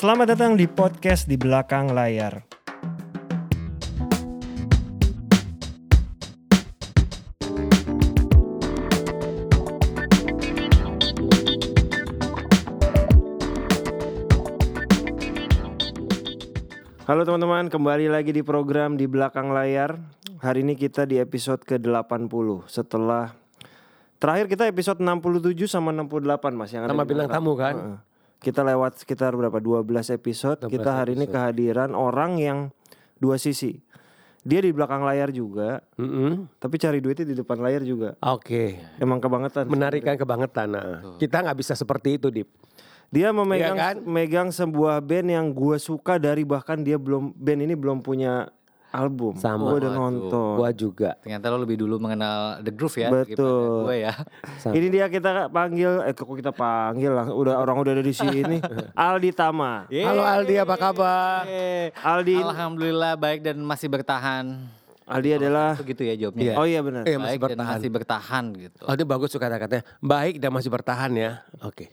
Selamat datang di podcast di belakang layar. Halo teman-teman, kembali lagi di program di belakang layar. Hari ini kita di episode ke-80 setelah terakhir kita episode 67 sama 68 Mas yang ada Sama bintang belakang. tamu kan? Heeh. Kita lewat sekitar berapa 12 episode. 12 kita hari ini episode. kehadiran orang yang dua sisi. Dia di belakang layar juga, Mm-mm. tapi cari duitnya di depan layar juga. Oke. Emang kebangetan. Menarikan kebangetan. Nah, kita nggak bisa seperti itu, Dip. Dia memegang Iya kan? megang sebuah band yang gue suka dari bahkan dia belum band ini belum punya album. Sama. Gue udah Waduh. nonton. Gua juga. Ternyata lo lebih dulu mengenal The Groove ya Betul. gue ya. Sama. Ini dia kita panggil, eh kok kita panggil lah, udah orang udah ada di sini. Aldi Tama. Halo Aldi, apa kabar? Aldi, Alhamdulillah baik dan masih bertahan. Aldi adalah, Begitu ya jawabnya. oh iya benar. Iya, masih baik dan bertahan. masih bertahan gitu. Oh, itu bagus tuh kata-katanya. Baik dan masih bertahan ya. Oke.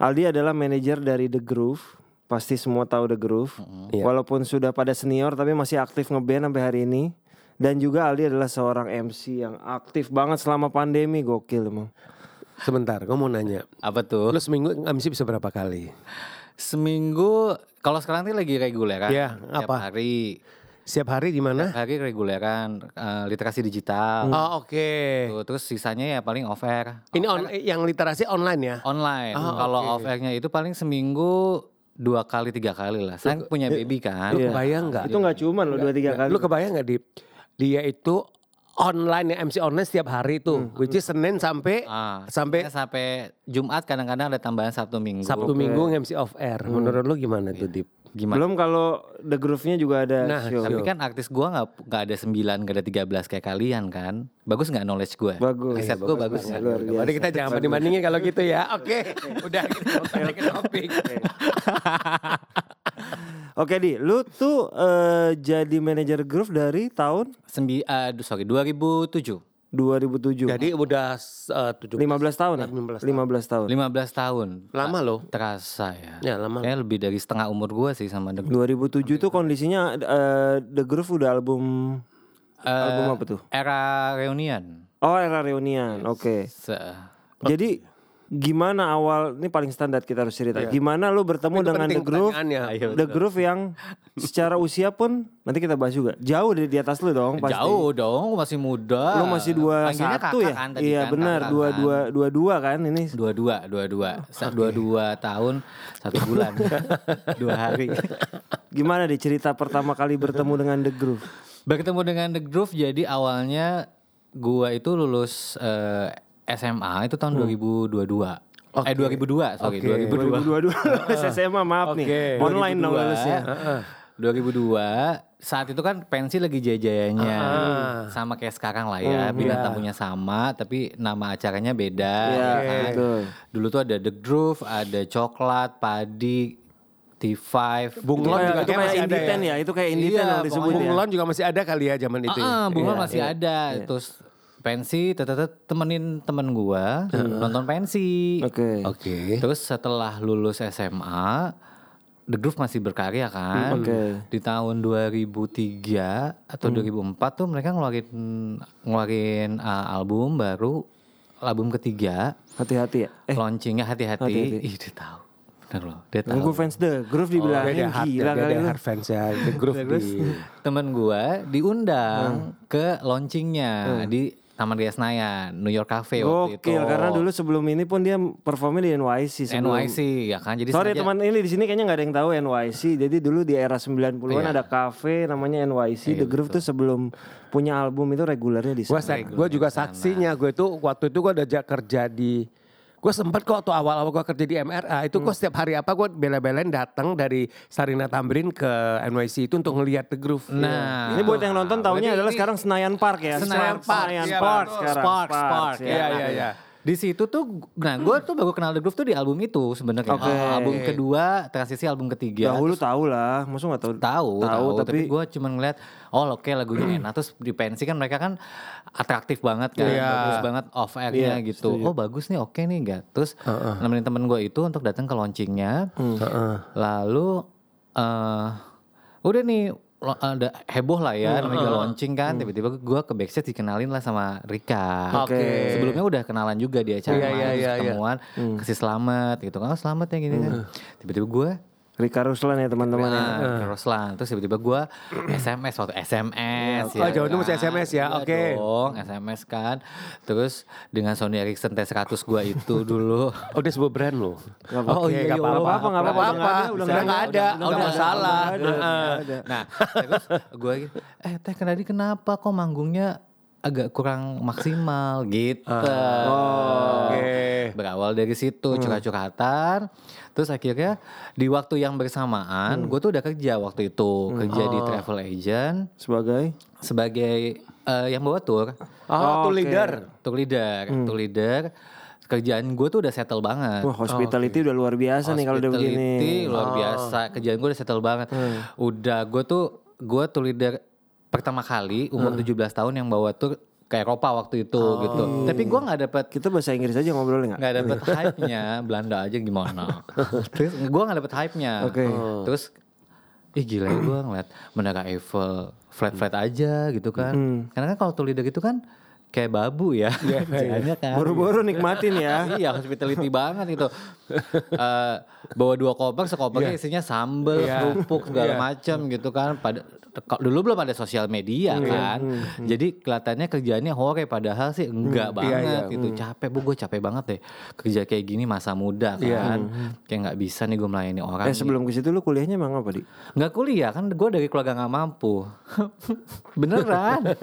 Aldi adalah manajer dari The Groove. Pasti semua tahu The Groove. Iya. Walaupun sudah pada senior tapi masih aktif ngeband sampai hari ini. Dan juga Aldi adalah seorang MC yang aktif banget selama pandemi, gokil emang. Sebentar, gue mau nanya. Apa tuh? Lu seminggu MC bisa berapa kali? Seminggu kalau sekarang tuh lagi reguleran. Iya, apa? hari Setiap hari di mana? hari reguleran eh, literasi digital. Oh, oke. Tuh, terus sisanya ya paling off air. Ini on, yang literasi online ya? Online. Oh, Kalau oke. off airnya itu paling seminggu dua kali tiga kali lah. Saya punya baby kan. Lu Iya. kebayang nggak? Itu nggak cuma loh dua tiga kali. Lu kebayang nggak, Dip? Dia itu online ya, MC online setiap hari tuh. Which is Senin sampai Ah, sampai sampai Jumat kadang-kadang ada tambahan Sabtu Minggu. Sabtu Minggu MC off air. Menurut lu gimana tuh, Dip? Gimana? Belum kalau The Groove-nya juga ada Nah, show. Tapi kan artis gua nggak nggak ada 9 nggak ada 13 kayak kalian kan. Bagus nggak knowledge gue? Bagus. Riset gue bagus nggak? luar biasa. Mari kita jangan banding-bandingin kalau gitu ya. Oke, udah kita ke topik. Oke di, lu tuh eh, jadi manajer Groove dari tahun Sembi, aduh sorry 2007. 2007. Jadi udah uh, 17 15 tahun ya? 15 15 tahun. 15 tahun. Lama loh. Terasa ya. Ya, lama. Kayaknya lebih dari setengah umur gua sih sama The 2007 tuh kondisinya eh, The Groove udah album Eh, album apa tuh? Era reunian. Oh, era reunian. Oke. Se- Jadi gimana awal ini paling standar kita harus cerita. Gimana lu bertemu Itu dengan The Groove? pertanyaannya. Ayo, The Groove yang secara usia pun nanti kita bahas juga. Jauh dari di atas lu dong pasti. Jauh dong, masih muda. Lu masih dua Panggilnya satu ya? kan tadi iya kan, benar, dua kan. dua dua dua kan ini. dua dua dua dua Sa- dua dua tahun satu bulan dua hari Gimana deh cerita pertama kali bertemu dengan The Groove? bertemu dengan The Groove jadi awalnya gua itu lulus eh, SMA itu tahun 2022 eh 2002 sorry Oke. 2002 2022 SMA maaf nih. Oke. Online dong 2002. lulusnya. 2002 saat itu kan pensi lagi jaya-jayanya Ah. sama kayak sekarang lah ya bintang iya. tamunya sama tapi nama acaranya beda Iya, ya kan? betul. dulu tuh ada The Groove ada coklat padi T5 Bunglon Itu juga kayak- itu masih ada Inditen ya. ya, itu kayak Inditen Iya, yang disebut ya. Bunglon juga masih ada kali ya zaman itu. ya? Ah, bunga Iya, masih ada. Terus pensi tetep temenin temen gua nonton pensi. Oke. Oke. Terus setelah lulus SMA, The Groove masih berkarya kan. Oke. Di tahun 2003 atau 2004 tuh mereka ngeluarin ngeluarin uh, album baru, album ketiga, Hati-hati ya. Eh, launchingnya hati-hati. Ih, dia tahu. Bener loh, dia gue tahu. fans The Groove Dia dibilangin ada hard, gila dia kali hard fans ya. The Groove di. Temen gua diundang Hmm. ke launchingnya di Taman Ria Senayan, New York Cafe waktu itu. Gokil karena dulu sebelum ini pun dia performnya di NYC sebelum. NYC ya kan. Jadi Sorry sengaja- teman ini di sini kayaknya nggak ada yang tahu NYC. Jadi dulu di era 90-an Iya. ada cafe namanya NYC. The Groove tuh sebelum punya album itu regulernya di sana. gue juga saksinya. Gue itu waktu itu gue udah ja- kerja di Gue sempet kok waktu awal-awal gue kerja di MRA itu Hmm. gue setiap hari apa gue bela-belain datang dari Sarina Tamrin ke NYC itu untuk ngelihat The Groove. Nah, Ini buat yang nonton tahunya adalah ini sekarang Senayan Park ya. Senayan Park, Senayan iya, Park betul. sekarang. Sparks, Sparks, ya. Iya iya iya. Di situ tuh nah gue tuh baru kenal The Groove tuh di album itu sebenarnya. Oke. album kedua transisi album ketiga. Dahulu tahu lah, maksud nggak tahu? tahu Tahu, tapi, tapi- gue cuma ngeliat oh oke lagunya enak. Terus di pensi kan mereka kan atraktif banget kan Iya. bagus banget off airnya Iya, gitu. oh bagus nih oke nih enggak. Terus nemenin temen gue itu untuk datang ke launchingnya. Heeh. lalu eh udah nih ada heboh lah ya namanya juga launching kan. Tiba-tiba gue ke backstage dikenalin lah sama Rika. Oke. sebelumnya udah kenalan juga di acara Iya, iya, terus iya, iya. ketemuan kasih selamat gitu kan. Oh, selamat ya gini kan. Tiba-tiba gue Rika Ruslan ya teman-teman ya. Nah, ke Ruslan terus tiba-tiba gue SMS waktu SMS Oh, zaman dulu masih SMS ya, Iya oke. dong SMS kan terus dengan Sony Ericsson T100 gue itu dulu Oh dia sebuah brand loh. Oh, iya, nggak iya, apa-apa. nggak apa-apa, udah nggak ada, udah nggak salah. Nah, terus gue eh teh kenapa kenapa kok manggungnya agak kurang maksimal gitu. Oh, Oke. Berawal dari situ curhat-curhatan. Terus akhirnya di waktu yang bersamaan gue tuh udah kerja waktu itu, kerja di travel agent Sebagai sebagai eh, yang bawa tour, Oh, tuh Oke. leader. tour leader, tour leader. Kerjaan gue tuh udah settle banget. wah hospitality udah luar biasa nih kalau udah begini. Hospitality luar biasa. Kerjaan gue udah settle banget. Udah gue tuh gue tuh leader pertama kali umur 17 tahun yang bawa tuh ke Eropa waktu itu gitu. Tapi gue nggak dapet Kita bahasa Inggris aja ngobrolnya nggak? nggak dapet hype-nya Belanda aja gimana. Terus gue nggak dapet hype-nya. Oke. Terus ih gila ya gue ngeliat Menara Eiffel flat-flat aja gitu kan. Karena kan kalau tuh leader itu kan kayak babu ya kerjaannya kan. Buru-buru nikmatin ya. iya hospitality banget gitu. Eh, bawa dua koper, sekopernya isinya sambel, kerupuk segala macam gitu kan. Pada dulu belum ada sosial media kan. Jadi kelihatannya kerjaannya hore padahal sih enggak banget gitu. Capek bu, gue capek banget deh kerja kayak gini masa muda kan. Kayak nggak bisa nih gue melayani orang. Eh sebelum ke situ lu kuliahnya emang apa di? Nggak kuliah kan gue dari keluarga nggak mampu. Beneran.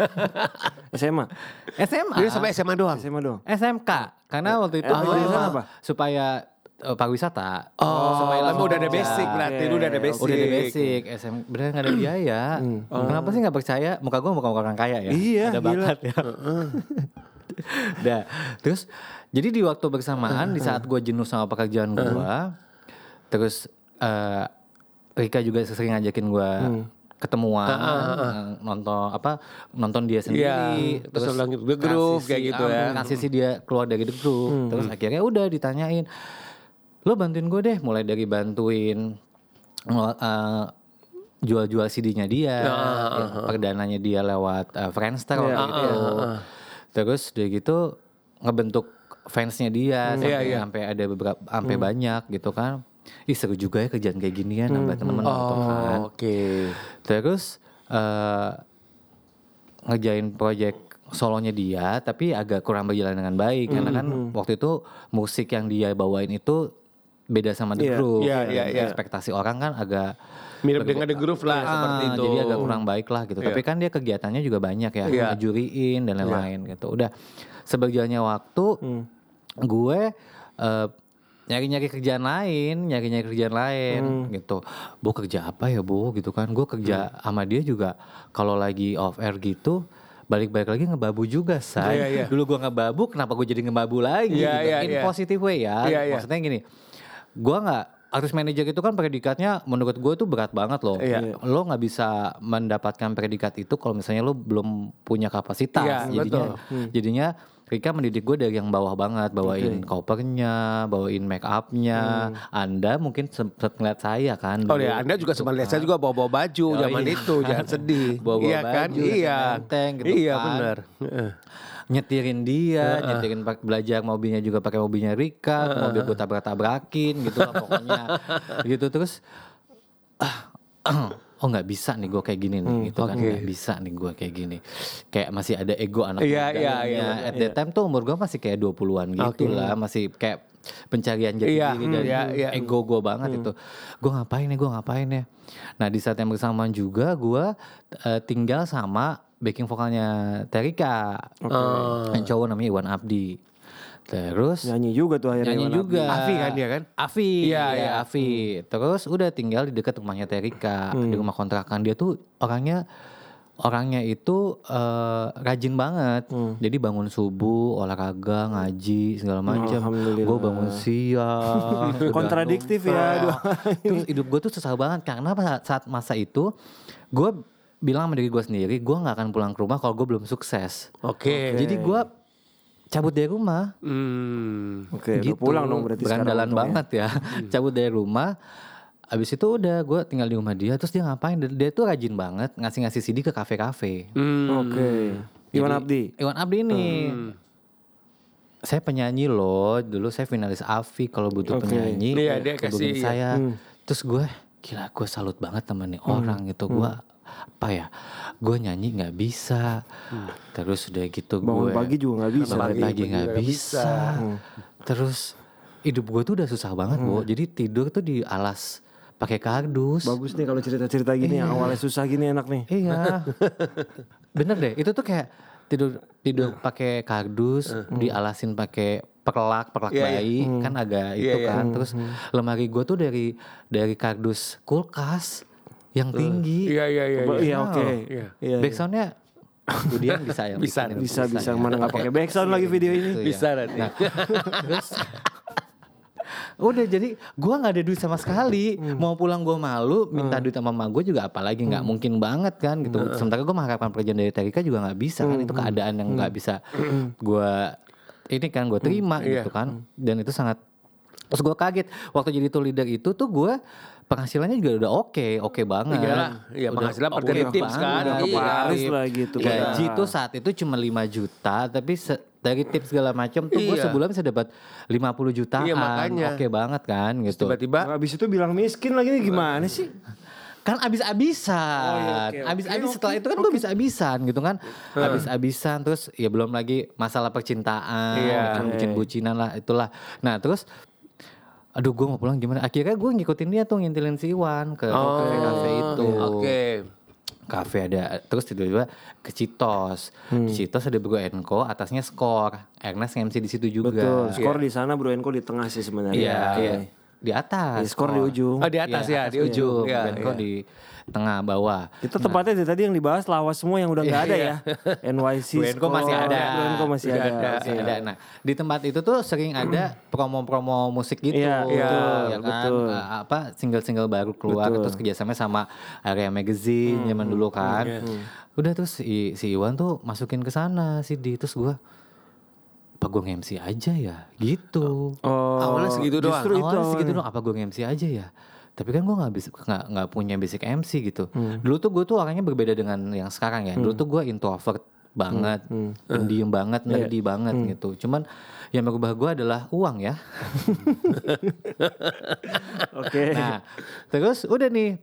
SMA. SMA. Dia sampai SMA doang. SMA dong. SMK karena waktu itu jurusan apa? supaya eh, pariwisata. Oh, supaya langsung udah ada basic berarti, lu udah ada basic. Udah ada basic, SM bener nggak ada biaya. Kenapa sih nggak percaya? Muka gue muka orang kaya ya. Iya, ada gila. bakat ya. Dah, terus jadi di waktu bersamaan di saat gue jenuh sama pekerjaan gue, terus eh Rika juga sering ngajakin gue ketemuan, eh, nonton apa nonton dia sendiri, Iya, terus ulang The kasih kayak si- gitu ya. kasih si dia keluar dari The Groove. Terus akhirnya udah ditanyain, lo bantuin gue deh, mulai dari bantuin eh, jual-jual CD-nya dia, yang perdananya dia lewat eh, Friendster waktu itu. Terus dia gitu ngebentuk fansnya dia sampai, sampai ada beberapa sampai banyak gitu kan. Ih seru juga ya kerjaan kayak gini ya nambah teman gitu kan. Oh, Oke. Terus eh ngerjain project solonya dia tapi agak kurang berjalan dengan baik karena kan waktu itu musik yang dia bawain itu beda sama The Iya, Groove. iya, iya, iya. Ekspektasi orang kan agak Mirip dengan The Groove lah seperti Ah, itu. Jadi agak kurang baik lah gitu. Tapi kan dia kegiatannya juga banyak ya, Iya. ngejuriin dan lain-lain gitu. Udah sebagiannya waktu gue eh, nyari-nyari kerjaan lain, nyari-nyari kerjaan lain gitu. Bu kerja apa ya bu gitu kan? Gue kerja sama dia juga kalau lagi off air gitu balik-balik lagi ngebabu juga say. Iya, iya. Dulu gue ngebabu, kenapa gue jadi ngebabu lagi? Iya, gitu. iya, In iya. positive way ya. Iya, iya. Maksudnya gini, gue nggak artis manajer itu kan predikatnya menurut gue tuh berat banget loh. Iya. Lo nggak bisa mendapatkan predikat itu kalau misalnya lo belum punya kapasitas. Iya, jadinya, betul. jadinya Rika mendidik gue dari yang bawah banget, bawain kopernya, bawain make upnya. Anda mungkin sempat ngeliat saya kan. Oh dulu. ya, Anda juga sempat lihat saya juga bawa-bawa baju Oh, zaman iya. itu, jangan sedih. Bawa-bawa iya kan? baju, Iya. enteng-enteng gitu iya kan. benar. Nyetirin dia, nyetirin pak- belajar mobilnya juga pakai mobilnya Rika, mobil gue tabrak-tabrakin gitu lah pokoknya. gitu terus ah, oh nggak bisa nih gue kayak gini nih gitu kan nggak bisa nih gue kayak gini. Kayak masih ada ego anak Iya, muda iya, nya. iya, At that time tuh umur gue masih kayak 20-an gitu lah, masih kayak pencarian jati Iya, diri hmm, dan iya, iya. ego gue banget itu. Gue ngapain nih, gue ngapain ya. Nah di saat yang bersamaan juga gue eh, tinggal sama backing vokalnya Terika. Yang cowok namanya Iwan Abdi. Terus Nyanyi juga tuh akhirnya. nyanyi juga. Afi kan dia kan? Afi. Iya, ya, iya. Afi. Terus udah tinggal di dekat rumahnya Terika, di rumah kontrakan dia tuh orangnya orangnya itu eh, rajin banget. Hmm. Jadi bangun subuh, olahraga, ngaji segala macam. Gue bangun siang. Kontradiktif ya. Terus hidup gue tuh susah banget karena saat masa itu gue bilang sama diri gue sendiri, gue nggak akan pulang ke rumah kalau gue belum sukses. Oke. Jadi gue cabut dari rumah. Hmm. Oke, udah pulang dong berarti sekarang. Berandalan banget ya. Cabut dari rumah. Abis itu udah gue tinggal di rumah dia. Terus dia ngapain? Dia, tuh rajin banget ngasih-ngasih CD ke kafe-kafe. Hmm. Oke. Iwan Abdi. Iwan Abdi ini. Saya penyanyi loh. Dulu saya finalis Avi kalau butuh Oke. penyanyi. Iya, dia kasih, iya. saya. Terus gue gila gue salut banget sama nih orang gitu. Gue apa ya? Gue nyanyi nggak bisa. Terus udah gitu Bangun gue pagi juga nggak bisa. bangun tadi. pagi nggak bisa. Terus hidup gue tuh udah susah banget, Bu. Jadi tidur tuh di alas pakai kardus. Bagus nih kalau cerita-cerita gini yang awalnya susah gini enak nih. Iya. Bener deh, itu tuh kayak tidur tidur pakai kardus, dialasin pakai perlak, perlak Iya, iya. bayi, kan agak Iya, itu iya. kan. Terus lemari gue tuh dari dari kardus kulkas yang tinggi. Iya iya iya. Iya. Iya oke. Iya. Iya. Backsoundnya Budian bisa ya Bisa, bikinin. Bisa bisa mana nggak pakai backsound lagi video ini. Gitu ya. Bisa nanti. Nah, terus udah jadi gua nggak ada duit sama sekali mau pulang gua malu minta duit sama mama gue juga apalagi nggak mungkin banget kan gitu sementara gua mengharapkan pekerjaan dari Terika juga nggak bisa kan itu keadaan yang nggak bisa gua ini kan gue terima Iya. gitu kan dan itu sangat terus gua kaget waktu jadi tour leader itu tuh gua penghasilannya juga udah oke oke banget Iyalah, iya, Udah penghasilan per dari tips banget, kan, udah iya. ke Paris tip. lah gitu. gaji tuh saat itu cuma 5 juta tapi se- dari tips segala macam tuh gue Iya. sebulan bisa dapat 50 jutaan Iya, makanya. oke banget kan gitu Tiba-tiba Habis itu bilang miskin lagi nih gimana sih? kan abis-abisan Oh, iya, oke, abis-abis oke, setelah itu kan gue abis-abisan gitu kan abis-abisan terus ya belum lagi masalah percintaan Iya. kan bucin-bucinan lah itulah nah terus aduh gue mau pulang gimana akhirnya gue ngikutin dia tuh ngintilin si Iwan ke Oh, kafe itu Oke. kafe ada terus tiba-tiba ke Citos Hmm. di Citos ada Bro Enko atasnya skor Ernest MC di situ juga Betul. Skor di sana Bro Enko di tengah sih sebenarnya. iya Oke. iya di atas Di skor di ujung. Oh, di atas ya, di ujung. Bro Iya, Enko iya. di tengah bawah Itu tepatnya dari tadi yang dibahas lawas semua yang udah nggak ada ya. NYC Bro Enko Skor, masih ada. Bro Enko masih ada. ada. Masih ada. Nah, di tempat itu tuh sering ada promo-promo musik gitu, Iya, iya, ya kan? betul. Apa single-single baru keluar Betul. terus kerjasama sama Area Magazine zaman dulu kan. Udah terus si, si Iwan tuh masukin ke sana si di terus gua apa gue nge-MC aja ya gitu. Oh, Awalnya segitu doang. Justru itu Awalnya segitu awalnya. dong apa gue nge-MC aja ya. Tapi kan gue nggak bisa nggak nggak punya basic MC gitu. Hmm. Dulu tuh gue tuh orangnya berbeda dengan yang sekarang ya. Dulu tuh gue introvert banget, Hmm. pendiam banget, Iya. nerdy banget gitu. Cuman yang merubah gue adalah uang ya. Oke. Nah, terus udah nih,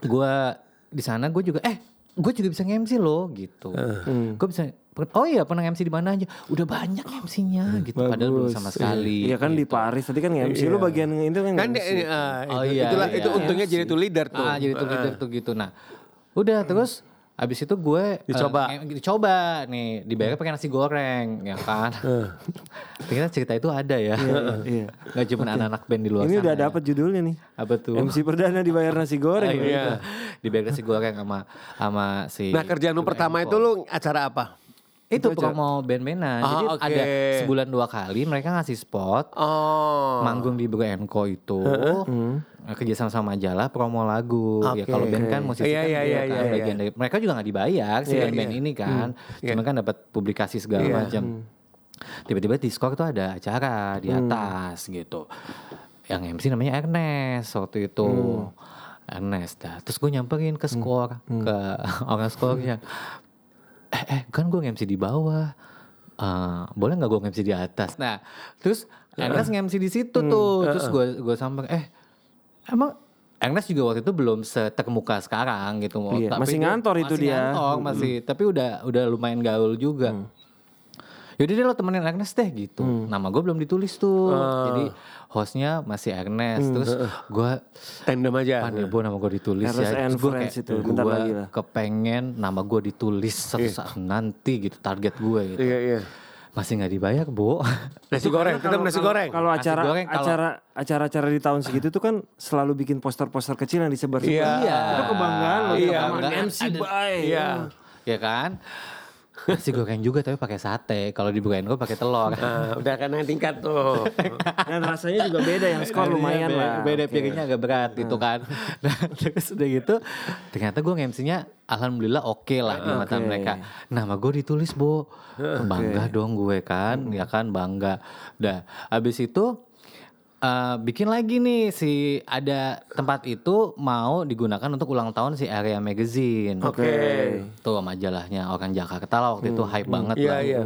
gue di sana gue juga eh gue juga bisa nge-MC loh gitu. Hmm. Gue bisa oh iya pernah MC di mana aja. Udah banyak MC-nya gitu padahal belum Bagus. sama sekali. Iya kan di gitu. Paris tadi kan nge-MC lu bagian itu kan Kan nge-MC. dia, ah, Oh itu, iya, itulah, iya. itu untungnya jadi tuh leader tuh. Ah, jadi tuh leader tuh gitu. Nah, udah terus abis itu gue Dicoba. eh, eh, dicoba nih dibayar pakai nasi goreng ya kan. Ternyata cerita itu ada ya. Iya. Gak cuma anak-anak band di luar Ini sana. udah ya. dapat judulnya nih. apa tuh? MC perdana dibayar nasi goreng. Ah, iya. Dibayar nasi goreng sama sama si Nah kerjaan lu pertama itu lu acara apa? Itu promo band-bandan. Ah, Jadi oke. ada sebulan dua kali mereka ngasih spot. Oh. manggung di Bro Enko itu. Kerja sama sama majalah promo lagu. Ya Oke. kalau band kan musisi Iya, kan iya, dia iya, kan iya, bagian dari mereka juga nggak dibayar si Iya, band-band iya. ini kan. Cuma kan dapat publikasi segala Iya. macam. tiba-tiba di skor tuh ada acara di atas gitu. Yang MC namanya Ernest waktu itu. Ernest dah. Terus gue nyamperin ke skor ke orang skornya eh, eh kan gue MC di bawah. Eh, boleh nggak gue MC di atas? Nah terus Ernest MC di situ tuh. terus gue gue sampai eh emang Ernest juga waktu itu belum seterkemuka sekarang gitu. Iya, masih ngantor itu masih dia. ngantor, masih tapi udah udah lumayan gaul juga Yaudah deh lo temenin Ernest deh gitu. Nama gue belum ditulis tuh. Jadi hostnya masih Ernest. Terus gue Tandem aja. Pan Nebo nama gue ditulis Ernest ya. gue kayak itu, bentar gue lagi lah. kepengen nama gue ditulis suatu saat nanti gitu target gue gitu. Iya iya. masih nggak dibayar bu. Nasi goreng, tetap nasi goreng. Kalau Nasi acara goreng kalau- acara acara-acara di tahun segitu tuh kan selalu bikin poster-poster kecil yang disebar Iya. Itu kebanggaan loh. Iya. MC Ada- bye. Iya. ya kan? Nasi goreng juga tapi pakai sate. Kalau di Bukain gue pakai telur. Nah, udah kan yang tingkat tuh. Dan rasanya juga beda yang skor lumayan Beda- lah. Beda Oke. piringnya agak berat gitu kan. Nah, terus udah gitu ternyata gue MC-nya alhamdulillah oke lah di mata Oke. mereka. Nama gue ditulis, Bu. Bangga dong gue kan, ya kan bangga. Udah habis itu eh, bikin lagi nih si ada tempat itu mau digunakan untuk ulang tahun si Area Magazine. Oke. Tuh majalahnya orang Jakarta lah waktu itu hype banget Iya, lah. iya.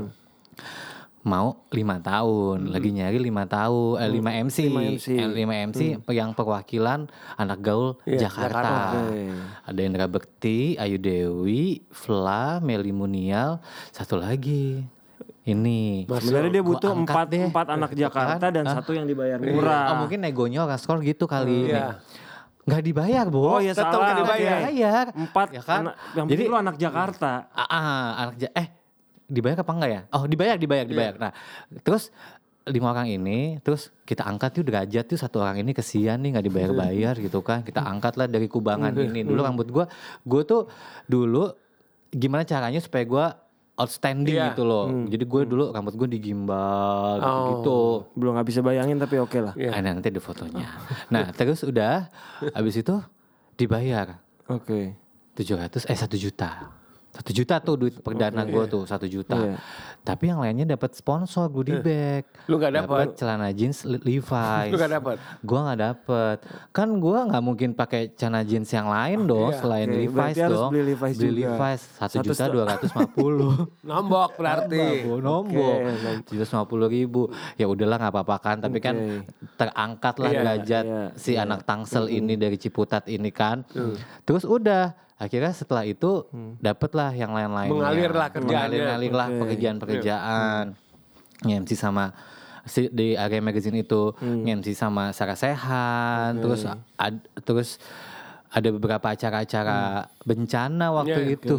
Mau lima tahun, lagi nyari lima tahun, eh, lima MC, Lima MC. Eh, lima MC yang perwakilan anak gaul Iya, Jakarta. Jakarta. Oke. Ada Indra Bekti, Ayu Dewi, Fla, Meli Munial, satu lagi. Ini. Sebenarnya dia butuh empat, deh. empat anak Jakarta dan satu yang dibayar murah. Oh mungkin negonya orang skor gitu kali. Iya. Nggak dibayar, Bu. Oh ya Tetap salah. nggak dibayar. Dibayar. Empat Ya kan? anak, yang Jadi- penting lu anak Jakarta. Ah, ah, anak ja- eh dibayar apa enggak ya? Oh dibayar, dibayar, dibayar. Nah terus lima orang ini, terus kita angkat tuh derajat tuh satu orang ini kesian nih nggak dibayar-bayar gitu kan? Kita angkat lah dari kubangan ini. Dulu rambut gua, gue tuh dulu gimana caranya supaya gua outstanding Iya. gitu loh. Jadi gue dulu rambut gue digimbal Oh. gitu. Belum nggak bisa bayangin tapi oke lah. Iya. Ada nanti ada fotonya. Nah terus udah, habis itu dibayar Oke. 700 eh 1 juta. 1 juta tuh duit perdana gue tuh 1 juta. Iya. Tapi yang lainnya dapat sponsor goodie bag. Lu nggak dapet? celana jeans Le- Levi's. Lu nggak dapet? Gua nggak dapet. Kan gua nggak mungkin pakai celana jeans yang lain dong Iya. selain Oke, Levi's berarti harus dong. beli Levi's juga. Levi's 1 Satu juta sta- 250. Nombok berarti. Nombok tujuh puluh ribu ya udahlah nggak apa-apa kan tapi kan Oke. terangkat lah Iya, derajat iya, si anak tangsel ini dari Ciputat ini kan terus udah akhirnya setelah itu dapatlah yang lain-lainnya Mengalirlah kerjaannya. mengalir-ngalir Oke. pekerjaan-pekerjaan nge-MC sama si, di area magazine itu nge-MC sama Sarah Sehan terus ad- terus ada beberapa acara-acara bencana waktu Iya, itu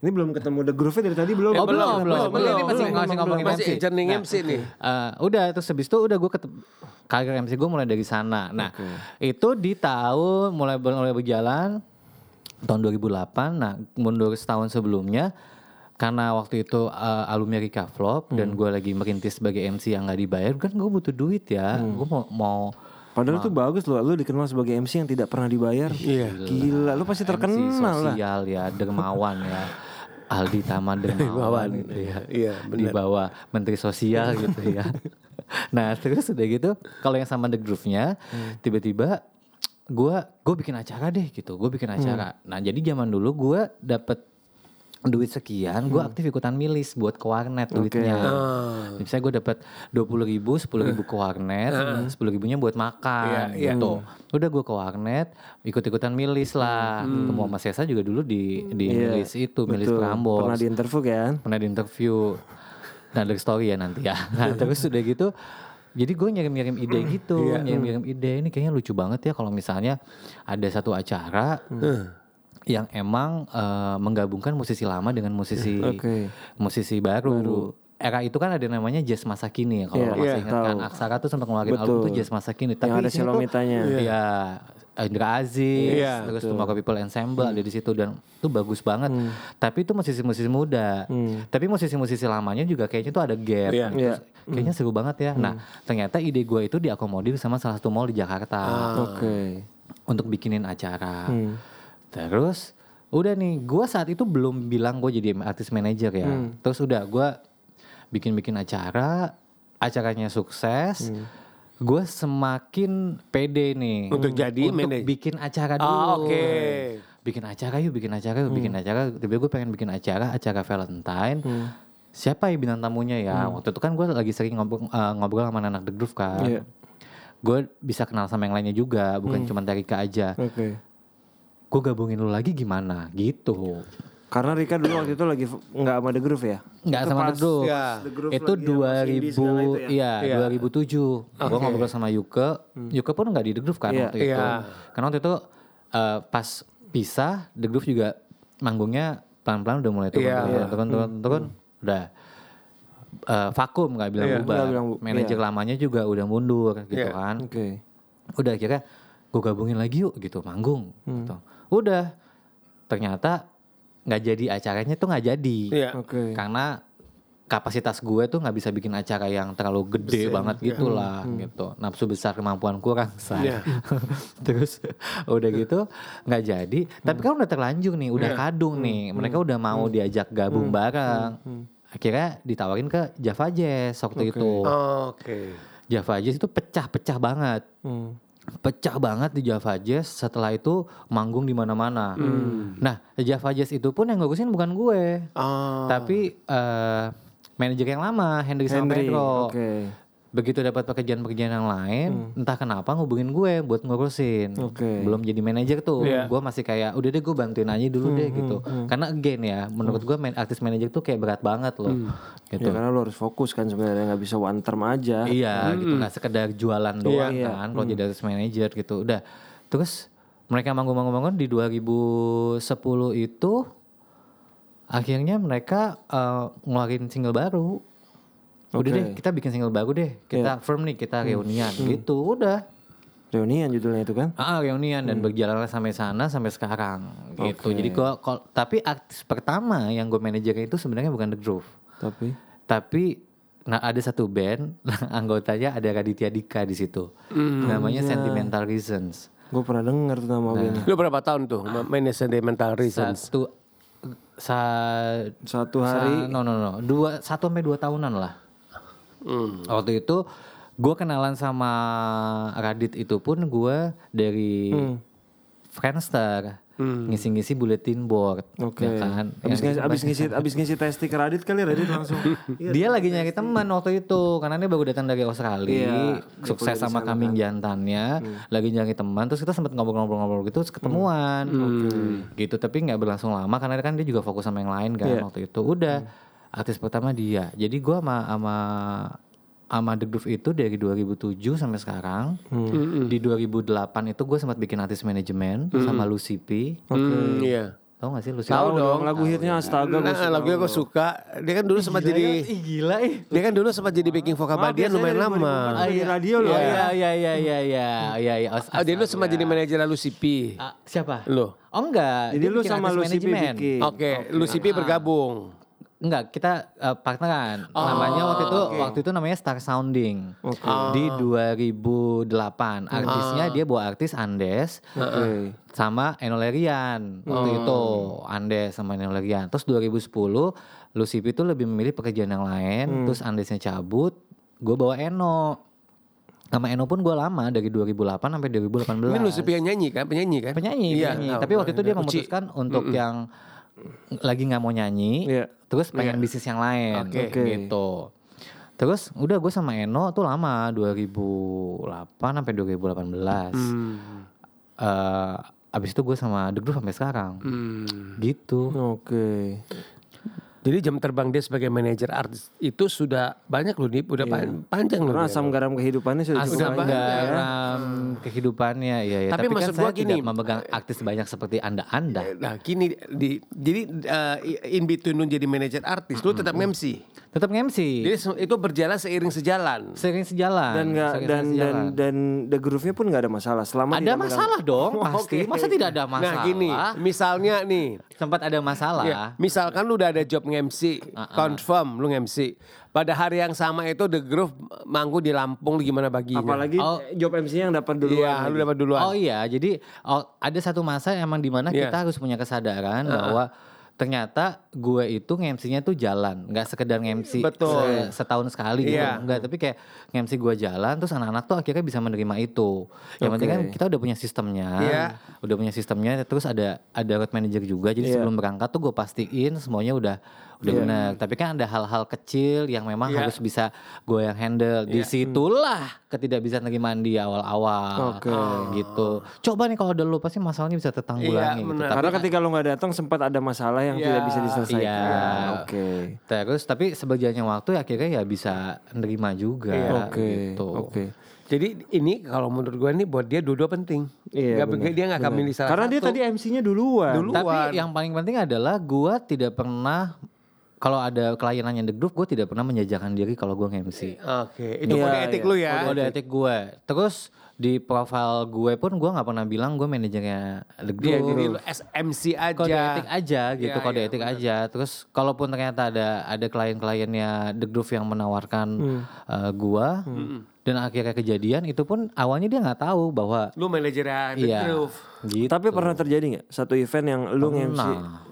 Ini belum ketemu The Groove dari tadi belum? Oh, belum, belum. belum, Ini masih belum, masih ngomongin Masih MC. ejening Nah, MC nih. Eh, udah terus habis itu udah gue ketemu karir MC gue mulai dari sana. Nah itu di tahun mulai mulai berjalan tahun 2008. Nah mundur setahun sebelumnya karena waktu itu eh, alumni Rika Vlog dan gue lagi merintis sebagai MC yang nggak dibayar kan gue butuh duit ya. Gue mau mau Padahal itu bagus loh, lu dikenal sebagai MC yang tidak pernah dibayar. Iya. Gila, lu pasti MC terkenal lah. sosial ya dermawan ya. Aldi Tama dermawan gitu ya. Iya, di benar. bawah Menteri Sosial gitu ya. nah terus udah gitu kalau yang sama The Groove-nya tiba-tiba gua gue bikin acara deh gitu gue bikin acara. Nah jadi zaman dulu gua dapet duit sekian gue aktif ikutan milis buat ke warnet duitnya. Ah. misalnya gue dapat dua puluh ribu sepuluh ribu ke warnet sepuluh ribunya buat makan Iya, iya. gitu. Udah gue ke warnet ikut-ikutan milis lah. Ketemu sama Sesa juga dulu di di Iya, milis itu milis Betul. Prambors. Pernah di interview kan? pernah di interview. Nah dari story ya nanti ya. Nah, terus udah gitu jadi gue ngirim-ngirim ide gitu Iya. ngirim-ngirim ide ini kayaknya lucu banget ya kalau misalnya ada satu acara yang emang eh, menggabungkan musisi lama dengan musisi Oke. musisi baru. Era itu kan ada namanya jazz masa kini ya kalau Iya, lo masih iya, ingat kan. Aksara tuh sempat ngeluarin album tuh jazz masa kini Yang ada Selomitanya. Iya, Indra Aziz, Iya, terus Tomorrow People Ensemble ada di situ dan itu bagus banget. Tapi itu musisi-musisi muda. Tapi musisi-musisi lamanya juga kayaknya tuh ada gap. Iya. Terus Kayaknya seru banget ya. Nah, ternyata ide gue itu diakomodir sama salah satu mall di Jakarta Oke. untuk bikinin acara. Hmm. Terus udah nih, gue saat itu belum bilang gue jadi artis manajer ya. Hmm. Terus udah gue bikin-bikin acara, acaranya sukses. Gue semakin pede nih Untuk jadi manajer. bikin acara dulu. Ah, oke. Bikin acara yuk, bikin acara yuk, bikin acara. Tiba gue pengen bikin acara, acara Valentine. Siapa ya bintang tamunya ya? Waktu itu kan gue lagi sering ngobrol, eh, ngobrol sama anak The Groove kan. Iya. Gue bisa kenal sama yang lainnya juga, bukan cuma Tarika aja Oke. gue gabungin lu lagi gimana gitu Karena Rika dulu waktu itu lagi nggak sama The Groove ya? nggak Itu sama The Groove ya. The Groove itu lagi yang masih indie segala 2000 itu ya? iya Iya. 2007 gue ngobrol sama Yuke Yuke pun nggak di The Groove kan Iya. waktu itu Iya. karena waktu itu eh, pas pisah The Groove juga manggungnya pelan-pelan udah mulai turun Iya. turun, turun turun turun turun udah eh, vakum nggak bilang Iya, bubar. bilang bu- Manajer lamanya juga udah mundur gitu Iya. kan. Oke. Udah akhirnya gue gabungin lagi yuk gitu manggung Hmm. gitu. Udah ternyata nggak jadi acaranya tuh nggak jadi. Iya. Oke. karena kapasitas gue tuh nggak bisa bikin acara yang terlalu gede banget gitu lah gitu. Nafsu besar kemampuan kurang say. Iya. terus udah gitu nggak jadi. Tapi kan udah terlanjur nih udah kadung nih. Mereka udah mau diajak gabung bareng. Akhirnya ditawarin ke Java Jazz waktu itu. Oke. Java Jazz itu pecah-pecah banget. Hmm. Pecah banget di Java Jazz setelah itu manggung di mana-mana nah Java Jazz itu pun yang ngurusin bukan gue Oh. tapi eh manajer yang lama Hendrik sama. Pedro Oke. Begitu dapat pekerjaan-pekerjaan yang lain entah kenapa ngubungin gue buat ngurusin. Oke. belum jadi manajer tuh. Iya. gue masih kayak udah deh gue bantuin aja dulu deh gitu. karena again ya menurut gue main artis manajer tuh kayak berat banget loh. Gitu. Ya karena lo harus fokus kan sebenarnya nggak bisa one term aja. Iya gitu. Nggak sekedar jualan doang Iya. kan kalau jadi artis manajer gitu. Udah. Terus mereka manggung-manggung di 2010 itu akhirnya mereka eh, ngeluarin single baru udah deh kita bikin single baru deh. Kita firm nih kita reunian. Gitu udah. Reunian judulnya itu kan. ah reunian dan berjalan sampai sana sampai sekarang. Gitu. Jadi gua kol- tapi artis pertama yang gue manajernya itu sebenarnya bukan The Groove. Tapi? Tapi nah ada satu band anggotanya ada Raditya Dika di situ. Namanya Sentimental Reasons. gue pernah dengar tuh nama bandnya. Lu berapa tahun tuh main Sentimental Reasons? Satu sa, Satu sa- hari no no no. Dua satu sampai dua tahunan lah. Hmm. Waktu itu gue kenalan sama Radit itu pun gue dari Hmm. Friendster ngisi-ngisi bulletin board, Oke. ya kan? Abis Yang ngisi, abis ngisi, abis ngisi testi kredit kali Radit langsung. Iya. dia lagi nyari teman waktu itu karena dia baru datang dari Australia Iya, sukses sama kambing kan. jantannya lagi nyari teman terus kita sempat ngobrol-ngobrol-ngobrol gitu terus ketemuan gitu tapi nggak berlangsung lama karena kan dia juga fokus sama yang lain kan Iya. waktu itu udah artis pertama dia jadi gua sama sama sama The Groove itu dari 2007 sampai sekarang di 2008 itu gue sempat bikin artis manajemen sama Lucy P Hmm, iya. tau gak sih Lucy Tahu Tahu dong lagu hitnya Astaga gue Nah, lagunya gue suka. Dia kan dulu sempat jadi Ih gila ih dia kan dulu sempat jadi backing vokal Badian lumayan lama. Di radio loh. Oh iya iya iya iya iya iya iya. As- Ah, dia dulu sempat jadi manajer Lucy P. Ah, siapa? Lo. Oh enggak. Jadi dia lu sama Lucy P bikin. Oke, Lucy P bergabung. Enggak, kita eh, partneran. Oh, namanya waktu itu waktu itu namanya Star Sounding. Di 2008. Artisnya dia bawa artis Andes Oke. sama Enolerian waktu Oh. itu. Andes sama Enolerian. Terus 2010 Lucy P itu lebih memilih pekerjaan yang lain, Hmm. terus Andesnya cabut, gue bawa Eno. Sama Eno pun gue lama dari 2008 sampai 2018. Ini Lucy P yang nyanyi kan, penyanyi kan? penyanyi, Iya. penyanyi. tahu. Tapi waktu itu dia Uci. memutuskan untuk yang lagi nggak mau nyanyi, Iya. Terus pengen bisnis yang lain, Oke. Oke. gitu. Terus udah gue sama Eno tuh lama 2008 sampai 2018. Hmm. Eh, abis itu gue sama The Groove sampai sekarang, Hmm. gitu. Oke. Jadi jam terbang dia sebagai manajer artis itu sudah banyak loh Dip, udah pan- panjang loh. Karena dia. asam garam kehidupannya sudah cukup Asam banyak. garam kehidupannya, ya, ya. Tapi Tapi, maksud kan saya gua gini. tidak memegang artis banyak seperti anda anda. Nah gini, di, jadi uh, in between lu jadi manajer artis, lu tetap MC. Tetap MC, Jadi itu berjalan seiring sejalan. sering sejalan. Dan nggak sering dan dan sejalan. dan the groove-nya pun nggak ada masalah selama Ada megang- masalah dong, pasti. Oke. Masa tidak ada masalah? Nah gini, misalnya nih, sempat ada masalah. ya, misalkan lu udah ada job nge-MC, confirm lu nge-MC. Pada hari yang sama itu The Groove manggung di Lampung, lu gimana baginya? Apalagi Oh. job MC yang dapat duluan. Iya, lu dapat duluan. Oh iya, jadi oh, ada satu masa emang di mana Iya. kita harus punya kesadaran bahwa ternyata gue itu nge-MC-nya tuh jalan, nggak sekedar nge-MC Betul. se- setahun sekali gitu, enggak, tapi kayak nge-MC gue jalan, terus anak-anak tuh akhirnya bisa menerima itu. Yang penting kan kita udah punya sistemnya, Iya. udah punya sistemnya, terus ada ada road manager juga, jadi Iya. sebelum berangkat tuh gue pastiin semuanya udah udah Iya. benar. Tapi kan ada hal-hal kecil yang memang Iya. harus bisa gue yang handle. Di situlah ketidakbisaan nerima di awal-awal, Oke. gitu. Coba nih kalau ada lu pasti masalahnya bisa tertanggulangi. Iya, gitu. Tapi Karena ketika lu nggak datang sempat ada masalah yang Iya, tidak bisa diselesaikan. iya. Oke. terus tapi seberjalannya waktu akhirnya ya bisa nerima juga. Iya. Oke. gitu. Oke. Jadi ini kalau menurut gue ini buat dia dua-dua penting. Iya, begitu, dia nggak akan milih salah Karena dia satu. tadi MC-nya duluan. Dulu. Tapi Duluan. yang paling penting adalah gua tidak pernah kalau ada klien nanya The Groove, gue tidak pernah menjajakan diri kalau gue nge-MC. Oke, itu Iya, kode etik iya. lu ya. Kode etik gue. Terus di profile gue pun gue nggak pernah bilang gue manajernya The Groove. Iya, jadi lu SMC aja. kode etik aja gitu Iya, kode iya, etik aja terus kalaupun ternyata ada ada klien-kliennya The Groove yang menawarkan eh, gua dan akhirnya kejadian itu pun awalnya dia nggak tahu bahwa Lu manajernya The iya Groove. gitu Tapi pernah terjadi nggak satu event yang lu nge-MC?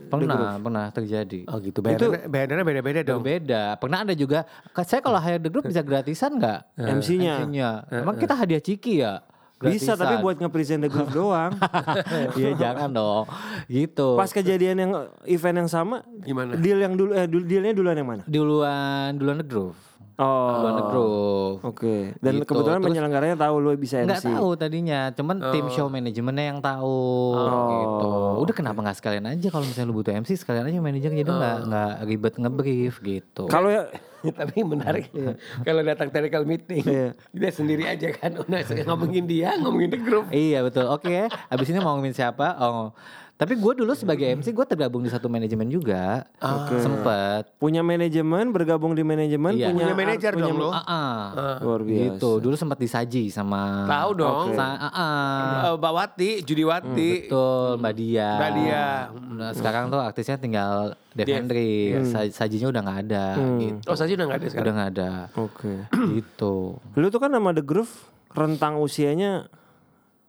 Pernah pernah pernah terjadi Oh gitu, bayarannya, bayarannya beda-beda dong. berbeda pernah ada juga saya kalau hire The Groove bisa gratisan nggak MC-nya. MC-nya emang kita hadiah ciki ya Bisa tapi Gratisan. buat nge-present the groove doang. Iya jangan dong gitu Pas kejadian yang event yang sama, Gimana? deal yang dulu eh dealnya duluan yang mana? duluan duluan The Groove Oh. duluan The Groove Oke. Dan Gitu. kebetulan Terus- penyelenggaranya tahu lu bisa MC. tahu tadinya, cuman tim show manajemennya yang tahu gitu. Udah kenapa nggak sekalian aja kalau misalnya lu butuh MC sekalian aja manajer jadi nggak nggak ribet ngebrief gitu. Kalau ya Tapi menarik kalau datang technical meeting, Iya. dia sendiri aja kan. Udah ngomongin dia, ngomongin The Groove. iya betul. Oke, abis ini mau ngomongin siapa? Oh, tapi gue dulu sebagai MC gue tergabung di satu manajemen juga. Sempet. punya manajemen, bergabung di manajemen, Iya. punya Punya manajer punya dong lu. Ah, ah. Luar biasa. gitu. Dulu sempat disaji sama. Tahu dong. Sa- ah, ah. Eh, Mbak Wati, Judiwati. Betul, Mbak Dia. Mbak Dia. Nah, sekarang tuh artisnya tinggal Dev. Hendrik. Sa- Sajinya udah nggak ada gitu. Oh saja udah gak ada sekarang. Udah nggak ada. Oke. gitu. Lu tuh kan nama The Groove rentang usianya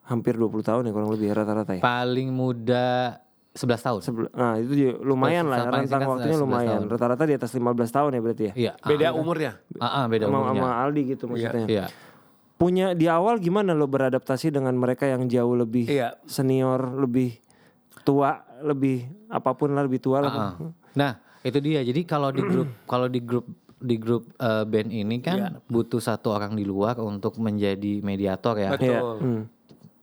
hampir 20 tahun ya kurang lebih rata-rata ya. Paling muda 11 tahun. Sebel- nah itu juga lumayan lah rentang singkat waktunya 11 lumayan. Rata-rata di atas 15 tahun ya berarti ya. Iya. Beda umurnya. Ah, ah, beda Sama, umurnya. sama Aldi gitu maksudnya. Iya. Punya di awal gimana lo beradaptasi dengan mereka yang jauh lebih Iya. senior, lebih tua, lebih apa pun lah lebih tua lah. Ah. Nah, itu dia. Jadi kalau di grup kalau di grup di grup eh, band ini kan butuh satu orang di luar untuk menjadi mediator ya. Betul. Iya. Hmm.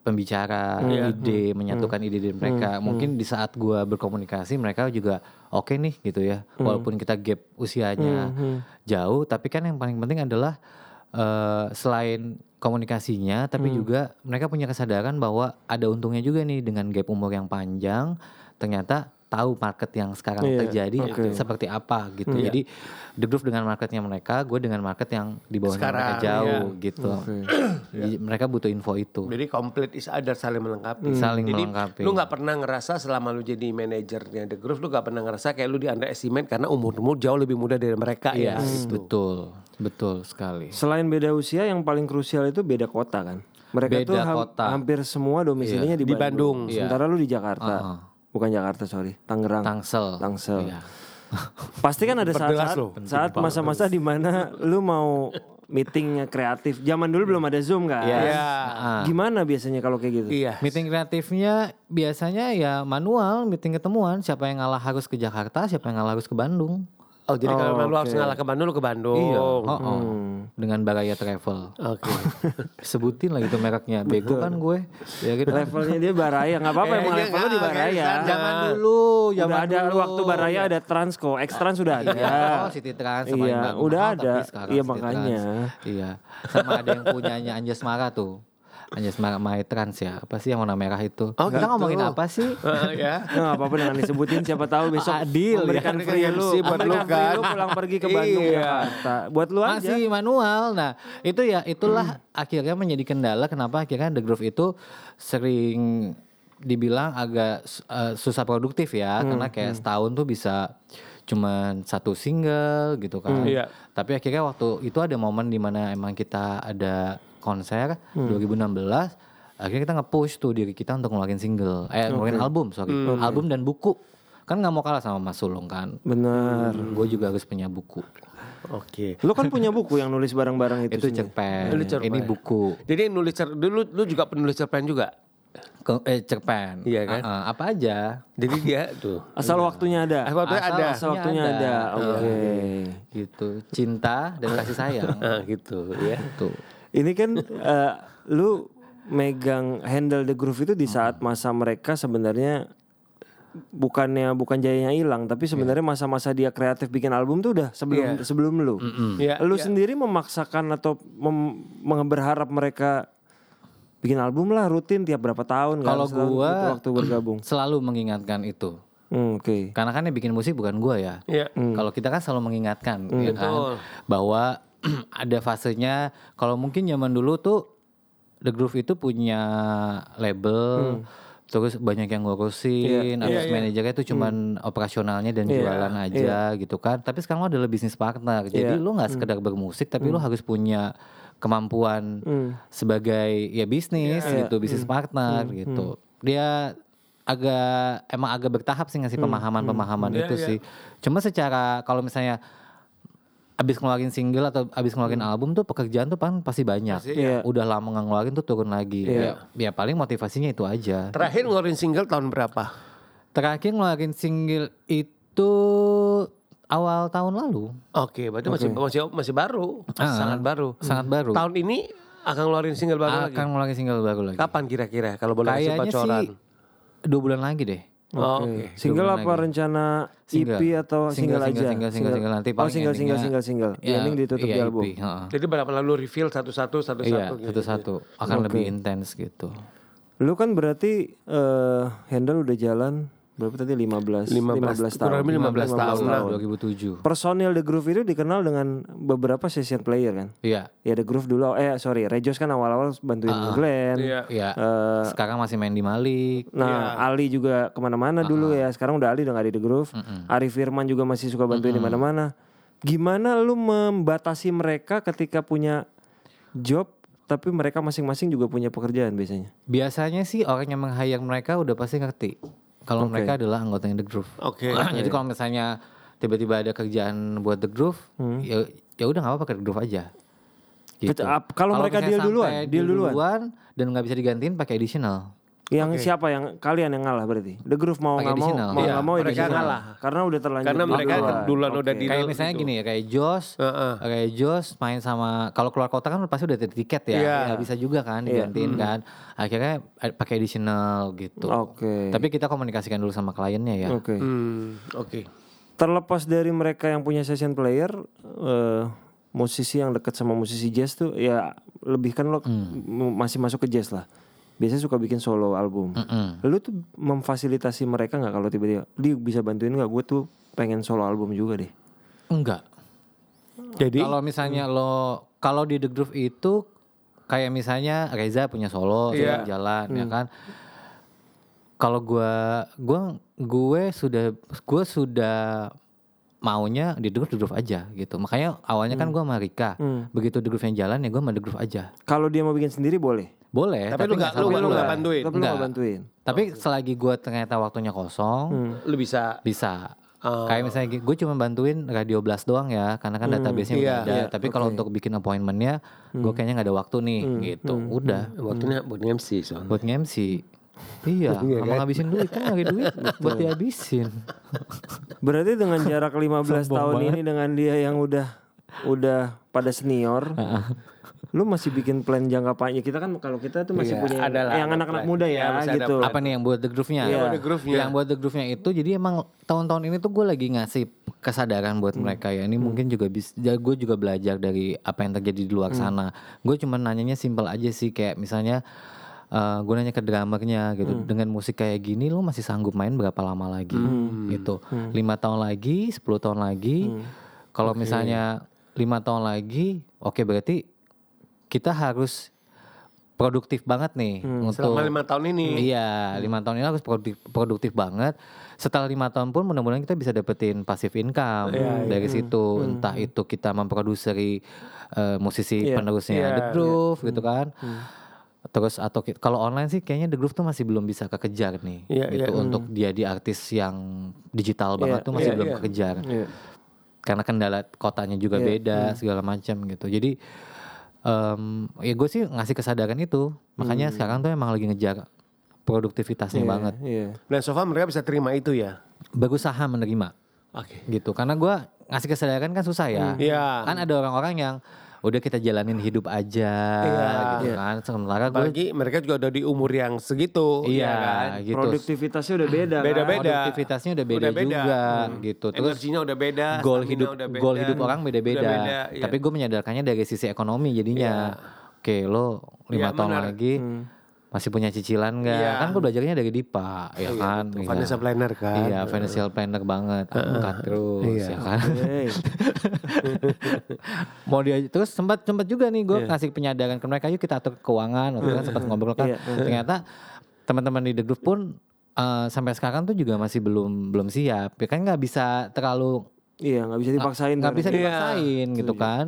Pembicara Iya. ide menyatukan ide-ide mereka. Mungkin di saat gua berkomunikasi mereka juga oke nih gitu ya. Walaupun kita gap usianya jauh tapi kan yang paling penting adalah eh, selain komunikasinya tapi juga mereka punya kesadaran bahwa ada untungnya juga nih dengan gap umur yang panjang. Ternyata tahu market yang sekarang Iya, terjadi oke. seperti apa gitu jadi The Groove dengan marketnya mereka gue dengan market yang di bawahnya mereka Sekarang, jauh gitu Oke. Jadi mereka butuh info itu Jadi komplit is other saling melengkapi. saling Jadi melengkapi lu nggak pernah ngerasa selama lu jadi manajernya The Groove lu nggak pernah ngerasa kayak lu di underestimate karena umurmu jauh lebih muda dari mereka ya. Yes, betul, betul sekali. Selain beda usia yang paling krusial itu beda kota kan. Mereka Beda tuh ham- kota. hampir semua domisilinya di, Di Bandung. Bandung. Iya. Sementara lu di Jakarta. Ah. Bukan Jakarta, sorry. Tangerang. Tangsel. Tangsel. Iya. Pasti kan ada saat-saat saat masa-masa di mana lu mau meeting kreatif. Zaman dulu belum ada Zoom kan. Iya. Iya. Ah. Gimana biasanya kalau kayak gitu? Iya. Meeting kreatifnya biasanya ya manual, meeting ketemuan. Siapa yang ngalah harus ke Jakarta, siapa yang ngalah harus ke Bandung. Oh jadi kalau Oh, lu harus ngalah ke Bandung lu ke Bandung. Iya. Oh, oh. Hmm. Dengan Baraya Travel. Oke. Sebutin lah gitu mereknya. Bego kan gue. Ya gitu. Levelnya dia Baraya, nggak apa-apa emang Kayaknya levelnya di Baraya. Zaman dulu, Udah zaman ada dulu. waktu Baraya ada Transco, X Trans sudah ada. Oh, City Trans sama Iya, udah mahal, ada. tapi sekarang Iya, makanya. Trans. Iya. Sama ada yang punyanya Anjas Mara tuh. Anjas Mara My Trans ya. Apa sih yang warna merah itu? Oh, Kita gitu. ngomongin apa sih? ya. Nah, apa-apa jangan disebutin siapa tahu besok Adil, ya. memberikan Kan free lu, buat lu kan. lu pulang pergi ke Bandung Iya. Jakarta. Buat lu aja. Masih manual. Nah, itu ya itulah akhirnya menjadi kendala kenapa akhirnya The Groove itu sering dibilang agak eh, susah produktif ya karena kayak setahun tuh bisa cuman satu single gitu kan. Iya. Tapi akhirnya waktu itu ada momen di mana emang kita ada konser 2016 akhirnya kita nge-push tuh diri kita untuk ngeluarin single eh ngeluarin album sorry album dan buku kan nggak mau kalah sama Mas Sulung kan Bener. gue juga harus punya buku Oke. Lu kan punya buku yang nulis barang-barang itu. itu cerpen Itu cerpen. ini buku Jadi nulis cer dulu lu juga penulis cerpen juga. Ke, eh cerpen Iya kan? Ah, ah, apa aja Jadi dia tuh. Asal waktunya ada. Ah, waktunya Asal- ada. Asal waktunya ada. ada. Oke. gitu cinta dan kasih sayang gitu ya. tuh Ini kan eh, lu megang handle the groove itu di saat masa mereka sebenarnya bukannya bukan jayanya hilang tapi sebenarnya masa-masa dia kreatif bikin album tuh udah sebelum sebelum lu. Iya. Lu sendiri memaksakan atau mem- berharap mereka bikin album lah rutin tiap berapa tahun nggak Kalau gua- waktu bergabung. selalu mengingatkan itu Hmm, Oke. Karena kan yang bikin musik bukan gua ya. Iya. Kalau kita kan selalu mengingatkan ya kan Betul. bahwa ada fasenya kalau mungkin zaman dulu tuh The Groove itu punya label terus banyak yang ngurusin, Iya, terus iya. manajernya itu cuman operasionalnya dan Iya, jualan aja gitu kan. Tapi sekarang lo adalah bisnis partner. Jadi Iya. lo nggak sekedar bermusik tapi lo harus punya kemampuan Hmm. sebagai ya bisnis Iya, gitu, bisnis partner gitu. Dia agak emang agak bertahap sih ngasih pemahaman-pemahaman Iya, itu iya. sih. Cuma secara kalau misalnya abis ngeluarin single atau abis ngeluarin album tuh pekerjaan tuh kan pasti banyak. Pasti, iya. Udah lama nggak ngeluarin tuh turun lagi. Iya. Ya, ya paling motivasinya itu aja. Terakhir ngeluarin single tahun berapa? Terakhir ngeluarin single itu awal tahun lalu. Oke, berarti masih masih masih baru, Ah, sangat baru. Sangat baru. Tahun ini akan ngeluarin single baru lagi. Akan ngeluarin single baru lagi. Kapan kira-kira kalau boleh kasih Kayaknya bocoran? sih dua bulan lagi deh. Oh, Oke. Oke. Single Dua apa lagi. rencana Single. EP atau single, Single, aja? single, single, single, single. Nanti oh single, single, single, single. Ya, ending ditutup iya, di album. EP, heeh. Jadi berapa lalu reveal satu-satu Iya, satu-satu gitu. satu-satu. Akan lebih intens gitu. Lu kan berarti eh, handle udah jalan berapa tadi 15 15 15 kurang tahun. lebih 15 tahun lah. 2007. Personil The Groove itu dikenal dengan beberapa session player kan. Iya. Ya The Groove dulu eh sorry, Rejos kan awal-awal bantuin Glenn. Iya. Iya. Eh, Sekarang masih main di Malik. Nah, Ali juga ke mana-mana dulu ya. Sekarang udah Ali udah gak di The Groove. Ari Firman juga masih suka bantuin di mana-mana. Gimana lu membatasi mereka ketika punya job, tapi mereka masing-masing juga punya pekerjaan biasanya? Biasanya sih orang yang meng-hire mereka udah pasti ngerti kalau mereka adalah anggotanya The Groove. Oke. Jadi kalau misalnya tiba-tiba ada kerjaan buat The Groove, ya ya udah nggak apa-apa ke The Groove aja. Gitu. Kalau mereka deal duluan, deal duluan. dan nggak bisa digantiin pakai additional. Yang siapa yang kalian yang ngalah berarti? The Groove mau Pakai nggak mau, mau Iya, nggak mau mereka additional. ngalah. Karena udah terlanjur. Karena mereka duluan. duluan udah di- Kayak misalnya gitu. gini ya, kayak Jos, Heeh. kayak Jos main sama kalau keluar kota kan pasti udah ada tiket ya, Iya. ya bisa juga kan digantiin kan. Akhirnya eh, pakai additional gitu. Oke. Tapi kita komunikasikan dulu sama kliennya ya. Oke. Hmm, oke. Terlepas dari mereka yang punya session player, eh, musisi yang dekat sama musisi jazz tuh ya lebih kan lo m- masih masuk ke jazz lah. Biasanya suka bikin solo album. Mm-mm. Lu tuh memfasilitasi mereka nggak kalau tiba-tiba dia bisa bantuin nggak? Gue tuh pengen solo album juga deh. Enggak. Jadi Kalau misalnya lo kalau di The Groove itu kayak misalnya Reza punya solo Iya. jalan ya kan. Kalau gua gua gue sudah gue sudah maunya di The Groove, The Groove aja gitu. Makanya awalnya kan gua sama Rika. Begitu The Groove-nya jalan ya gua sama The Groove aja. Kalau dia mau bikin sendiri boleh. Boleh, Tapi lu nggak- sampai lu nggak- lu gua. nggak bantuin? Tapi lu Nggak. nggak bantuin. Tapi selagi gua ternyata waktunya kosong, lu bisa bisa. Oh. Kayak misalnya gue cuma bantuin Radio Blast doang ya, karena kan database-nya udah iya, ada. iya, Tapi kalau untuk bikin appointmentnya, gue kayaknya nggak ada waktu nih, gitu. Udah, waktunya buat MC soalnya. buat nge-MC. Iya, sama ngabisin duit kan nyari duit buat dihabisin. Berarti dengan jarak 15 tahun ini dengan dia yang udah udah pada senior, lu masih bikin plan jangka panjang. Kita kan kalau kita tuh masih Iya, punya ada lah, yang anak-anak muda Iya, ya ada gitu. Apa nih yang buat the groove-nya? Buat The Groove-nya. Yang buat the groove-nya itu jadi emang tahun-tahun ini tuh gue lagi ngasih kesadaran buat mereka ya. Ini mungkin juga bisa gue juga belajar dari apa yang terjadi di luar sana. Gue cuma nanyanya simpel aja sih kayak misalnya eh gue nanya ke drummernya gitu dengan musik kayak gini lu masih sanggup main berapa lama lagi? Gitu. Lima tahun lagi 10 tahun lagi. Kalau misalnya lima tahun lagi oke berarti kita harus produktif banget nih untuk Selama lima tahun ini. Iya, lima tahun ini harus produktif, produktif banget. Setelah lima tahun pun mudah-mudahan kita bisa dapetin passive income dari situ. Entah itu kita memproduseri eh, musisi Iya. penerusnya Iya, The Groove gitu kan. Terus atau kalau online sih kayaknya The Groove tuh masih belum bisa kekejar nih. Iya, gitu iya. untuk dia di artis yang digital banget tuh masih iya, belum iya. kekejar. Iya. Karena kendala kotanya juga Iya, beda segala macam gitu. Jadi em, ya gue sih ngasih kesadaran itu. Makanya sekarang tuh emang lagi ngejar produktivitasnya Iya, banget. Iya. Dan so far mereka bisa terima itu ya. Berusaha menerima Oke. gitu. Karena gua ngasih kesadaran kan susah ya. Iya. Kan ada orang-orang yang udah kita jalanin hidup aja Iya. gitu kan. Sementara gue Apalagi mereka juga udah di umur yang segitu. iya ya kan? gitu. Produktivitasnya udah beda. kan? Beda-beda. Produktivitasnya udah beda, Udah beda. juga gitu. Terus Energinya udah beda. goal hidup udah beda. goal hidup orang beda-beda. Udah beda, iya. Tapi gue menyadarkannya dari sisi ekonomi jadinya. Oke, lo lima Iya, tahun benar. lagi masih punya cicilan nggak? Iya. Kan gue belajarnya dari Dipa, ya kan? Iya. Financial planner kan. Iya, financial planner banget, angkat terus, Iya. ya kan? Mau dia terus sempat sempat juga nih gue ngasih penyadaran ke mereka, yuk kita atur keuangan, waktu kan sempat ngobrol kan. Iya. Ternyata teman-teman di The Group pun eh, sampai sekarang tuh juga masih belum belum siap, ya kan nggak bisa terlalu Iya nggak bisa dipaksain. nggak bisa kan. dipaksain gitu kan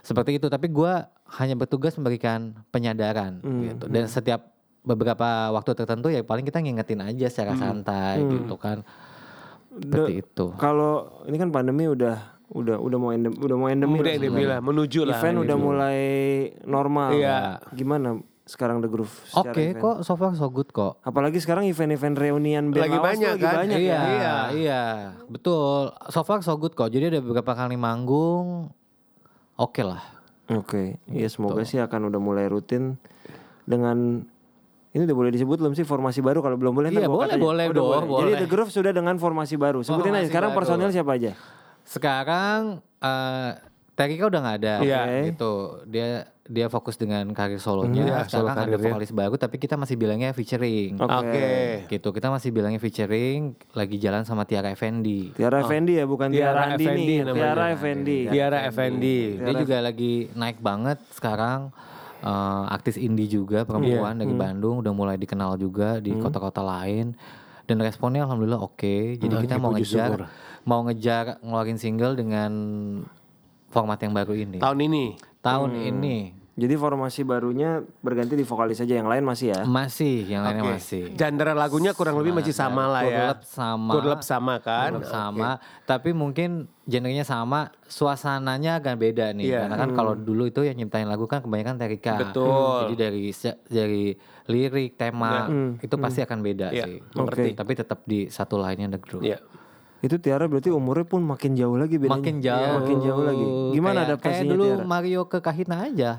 seperti itu tapi gua hanya bertugas memberikan penyadaran gitu dan setiap beberapa waktu tertentu ya paling kita ngingetin aja secara santai gitu kan seperti itu Kalau ini kan pandemi udah udah udah mau endem, udah mau endemi. Udah lah sebenarnya. bilang menuju lah. Event udah mulai normal. Iya. Gimana sekarang The Groove? oke event? kok so far so good kok Apalagi sekarang event-event reunian band Lagi banyak lagi kan? banyak iya, ya. iya, iya, betul. So far so good kok. Jadi ada beberapa kali manggung, oke lah. Oke, ya Gitu. semoga sih akan udah mulai rutin dengan ini udah boleh disebut belum sih formasi baru kalau belum boleh Iya, boleh, aja. boleh Oh, udah dong, Jadi boleh. The Groove sudah dengan formasi baru. Sebutin aja Formasi sekarang baru. personil siapa aja? Sekarang eh Terika udah nggak ada, Iya. gitu. Dia dia fokus dengan karir solonya. Iya, solo Sekarang ada vokalis baru, tapi kita masih bilangnya featuring. Oke. Oke. Gitu, kita masih bilangnya featuring. Lagi jalan sama Tiara Effendi. Tiara Effendi ya, bukan Tiara Tiara, Andini. Effendi. Tiara Effendi. Tiara Effendi. Dia juga lagi naik banget sekarang. Eh, artis indie juga perempuan Iya. dari Hmm. Bandung udah mulai dikenal juga di kota-kota lain dan responnya alhamdulillah oke. Jadi kita mau puji ngejar syukur. mau ngejar ngeluarin single dengan format yang baru ini. Tahun ini. Tahun Hmm. ini Jadi formasi barunya berganti di vokalis aja, yang lain masih ya. masih yang lainnya Oke. masih. Genre lagunya kurang lebih masih sama lah ya. Kurlep sama. Kurlep sama kan. Kurlep sama, tapi mungkin genrenya sama, suasananya agak beda nih. Iya. Karena kan kalau dulu itu yang nyiptain lagu kan kebanyakan Terika. Betul. Jadi dari dari lirik, tema itu pasti akan beda Iya, sih. mengerti. Tapi tetap di satu lainnya The Groove. Iya. Itu Tiara berarti umurnya pun makin jauh lagi bedanya. Makin jauh. Makin jauh lagi. Gimana Kayak- adaptasinya Kayak dulu Tiara? Mario ke Kahitna aja.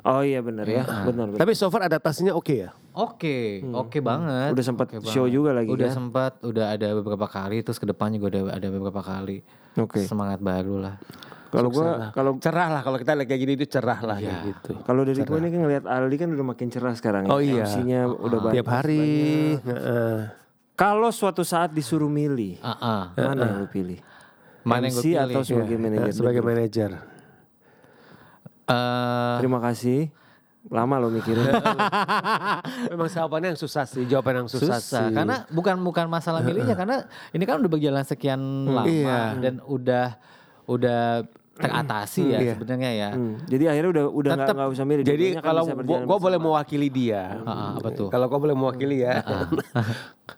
Oh iya benar ya, benar. benar. Tapi so far adaptasinya oke ya. Oke, oke banget. Udah sempat Oke show banget. juga lagi Udah kan? sempat, udah ada beberapa kali, terus ke depan juga udah ada beberapa kali. Oke. Semangat baru lah. Kalau gua kalau Cerah lah kalau kita lihat kayak gini itu cerah lah Iya. kayak gitu. kalau dari gua ini kan ngeliat Aldi kan udah makin cerah sekarang ya. Oh iya. Udah banyak. Tiap hari. Kalau suatu saat disuruh milih, Ah, ah. mana yang lu pilih? Mana yang MC pilih? atau sebagai manajer? Sebagai manajer. Eh, Terima kasih. Lama lo mikirin. Memang jawabannya yang susah sih, jawaban yang susah, susah sih. karena bukan bukan masalah milihnya karena ini kan udah berjalan sekian lama Iya. dan udah udah teratasi ya Iya. sebenarnya ya. Hmm, Jadi akhirnya udah udah nggak nggak usah milih. Jadi kan kalau bisa gua, gua boleh mewakili dia. Ah, apa tuh? Kalau gua boleh mewakili ya.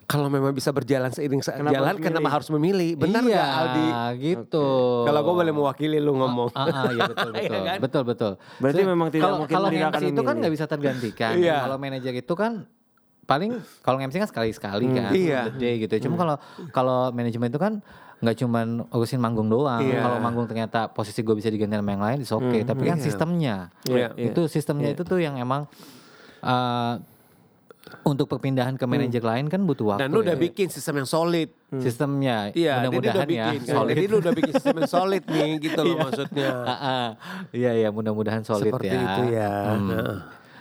kalau memang bisa berjalan seiring sa- Kenapa jalan harus kenapa harus memilih? Benar iya, nggak Aldi? gitu. Kalau gua boleh mewakili lu ngomong. Ah, ah, iya betul Iya betul kan? betul betul. Berarti memang tidak kalau, mungkin kalau MC itu kan memilih. nggak bisa tergantikan. Iya. Kalau manajer itu kan paling kalau MC kan sekali sekali kan, Iya. the day gitu. Cuma kalau kalau manajemen itu kan nggak cuman urusin manggung doang. Iya. Kalau manggung ternyata posisi gue bisa diganti sama yang lain, itu oke. Tapi kan sistemnya, Iya. itu sistemnya itu tuh yang emang uh, untuk perpindahan ke manajer lain kan butuh waktu. Dan lu udah ya. bikin sistem yang solid. sistemnya, Iya, dia udah mudah-mudahan ya. bikin. kan. Jadi lu udah bikin sistem yang solid nih gitu loh maksudnya. Iya iya mudah-mudahan solid Seperti ya. itu ya. Hmm. Heeh.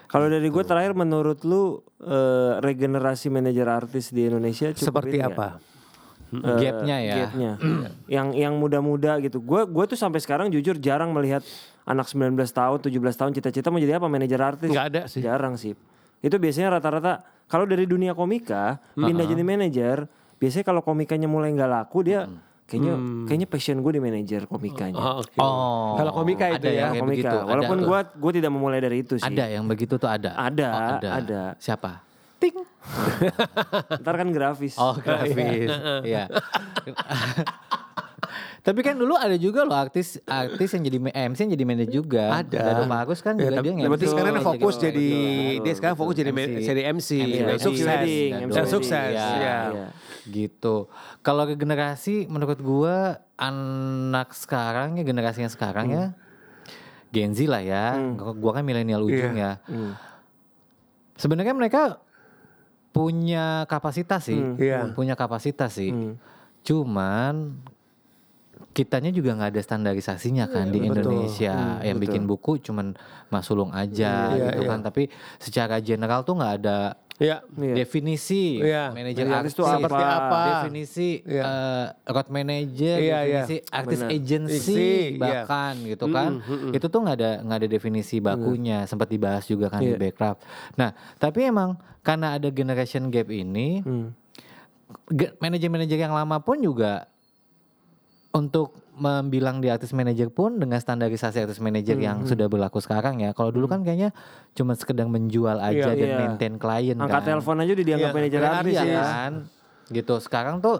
Kalau dari gue terakhir menurut lu eh, regenerasi manajer artis di Indonesia cukup Seperti ini apa? nggak? Hmm. Gapnya ya. Gapnya. yang yang muda-muda gitu. Gue gue tuh sampai sekarang jujur jarang melihat anak 19 tahun, 17 tahun cita-cita mau jadi apa manajer artis. Nggak ada sih. Jarang sih. Itu biasanya rata-rata kalau dari dunia komika pindah jadi manajer, biasanya kalau komikanya mulai nggak laku dia kayaknya kayaknya passion gue di manajer komikanya. Oh, oke. Oh. Kalau komika itu ada ya. komika. begitu. Ada Walaupun gue gue tidak memulai dari itu sih. Ada yang begitu tuh ada. Ada, Oh, ada. Siapa? Ting. Ntar kan grafis. Oh grafis. Iya. Tapi kan dulu ada juga loh artis artis yang jadi eh, MC yang jadi manajer juga. Ada. Dado Bagus kan Ya, juga tapi dia berarti nge-MC. sekarang Jadi fokus kayak jadi gitu. dia sekarang fokus jadi MC. jadi MC, MC, sukses dan sukses. Iya. Ya. Iya. Gitu. Kalau ke generasi menurut gua anak sekarang ya generasinya sekarang ya Gen Z lah ya. Gua kan milenial ujung Iya. ya. Sebenarnya mereka punya kapasitas sih, Iya. punya kapasitas sih. Hmm. Cuman kitanya juga nggak ada standarisasinya kan di Indonesia yang bikin buku cuman Mas Sulung aja Iya, gitu iya. kan tapi secara general tuh nggak ada Iya. Iya. definisi Iya. manajer artis itu apa? Seperti apa? definisi Iya. eh, road manager iya. definisi artis Benar. agency Isi, iya. bahkan gitu kan itu tuh nggak ada nggak ada definisi bakunya sempat dibahas juga kan di Iya. backcraft nah tapi emang karena ada generation gap ini Hmm. ge- manajer-manajer yang lama pun juga untuk membilang di artis manajer pun dengan standarisasi artis manajer Hmm, yang sudah berlaku sekarang ya. Kalau dulu kan kayaknya cuma sekedar menjual aja Iya, dan iya. maintain klien Angkat kan. telepon aja udah dianggap Iya, manajer iya, artis Iya ya. kan. Gitu. Sekarang tuh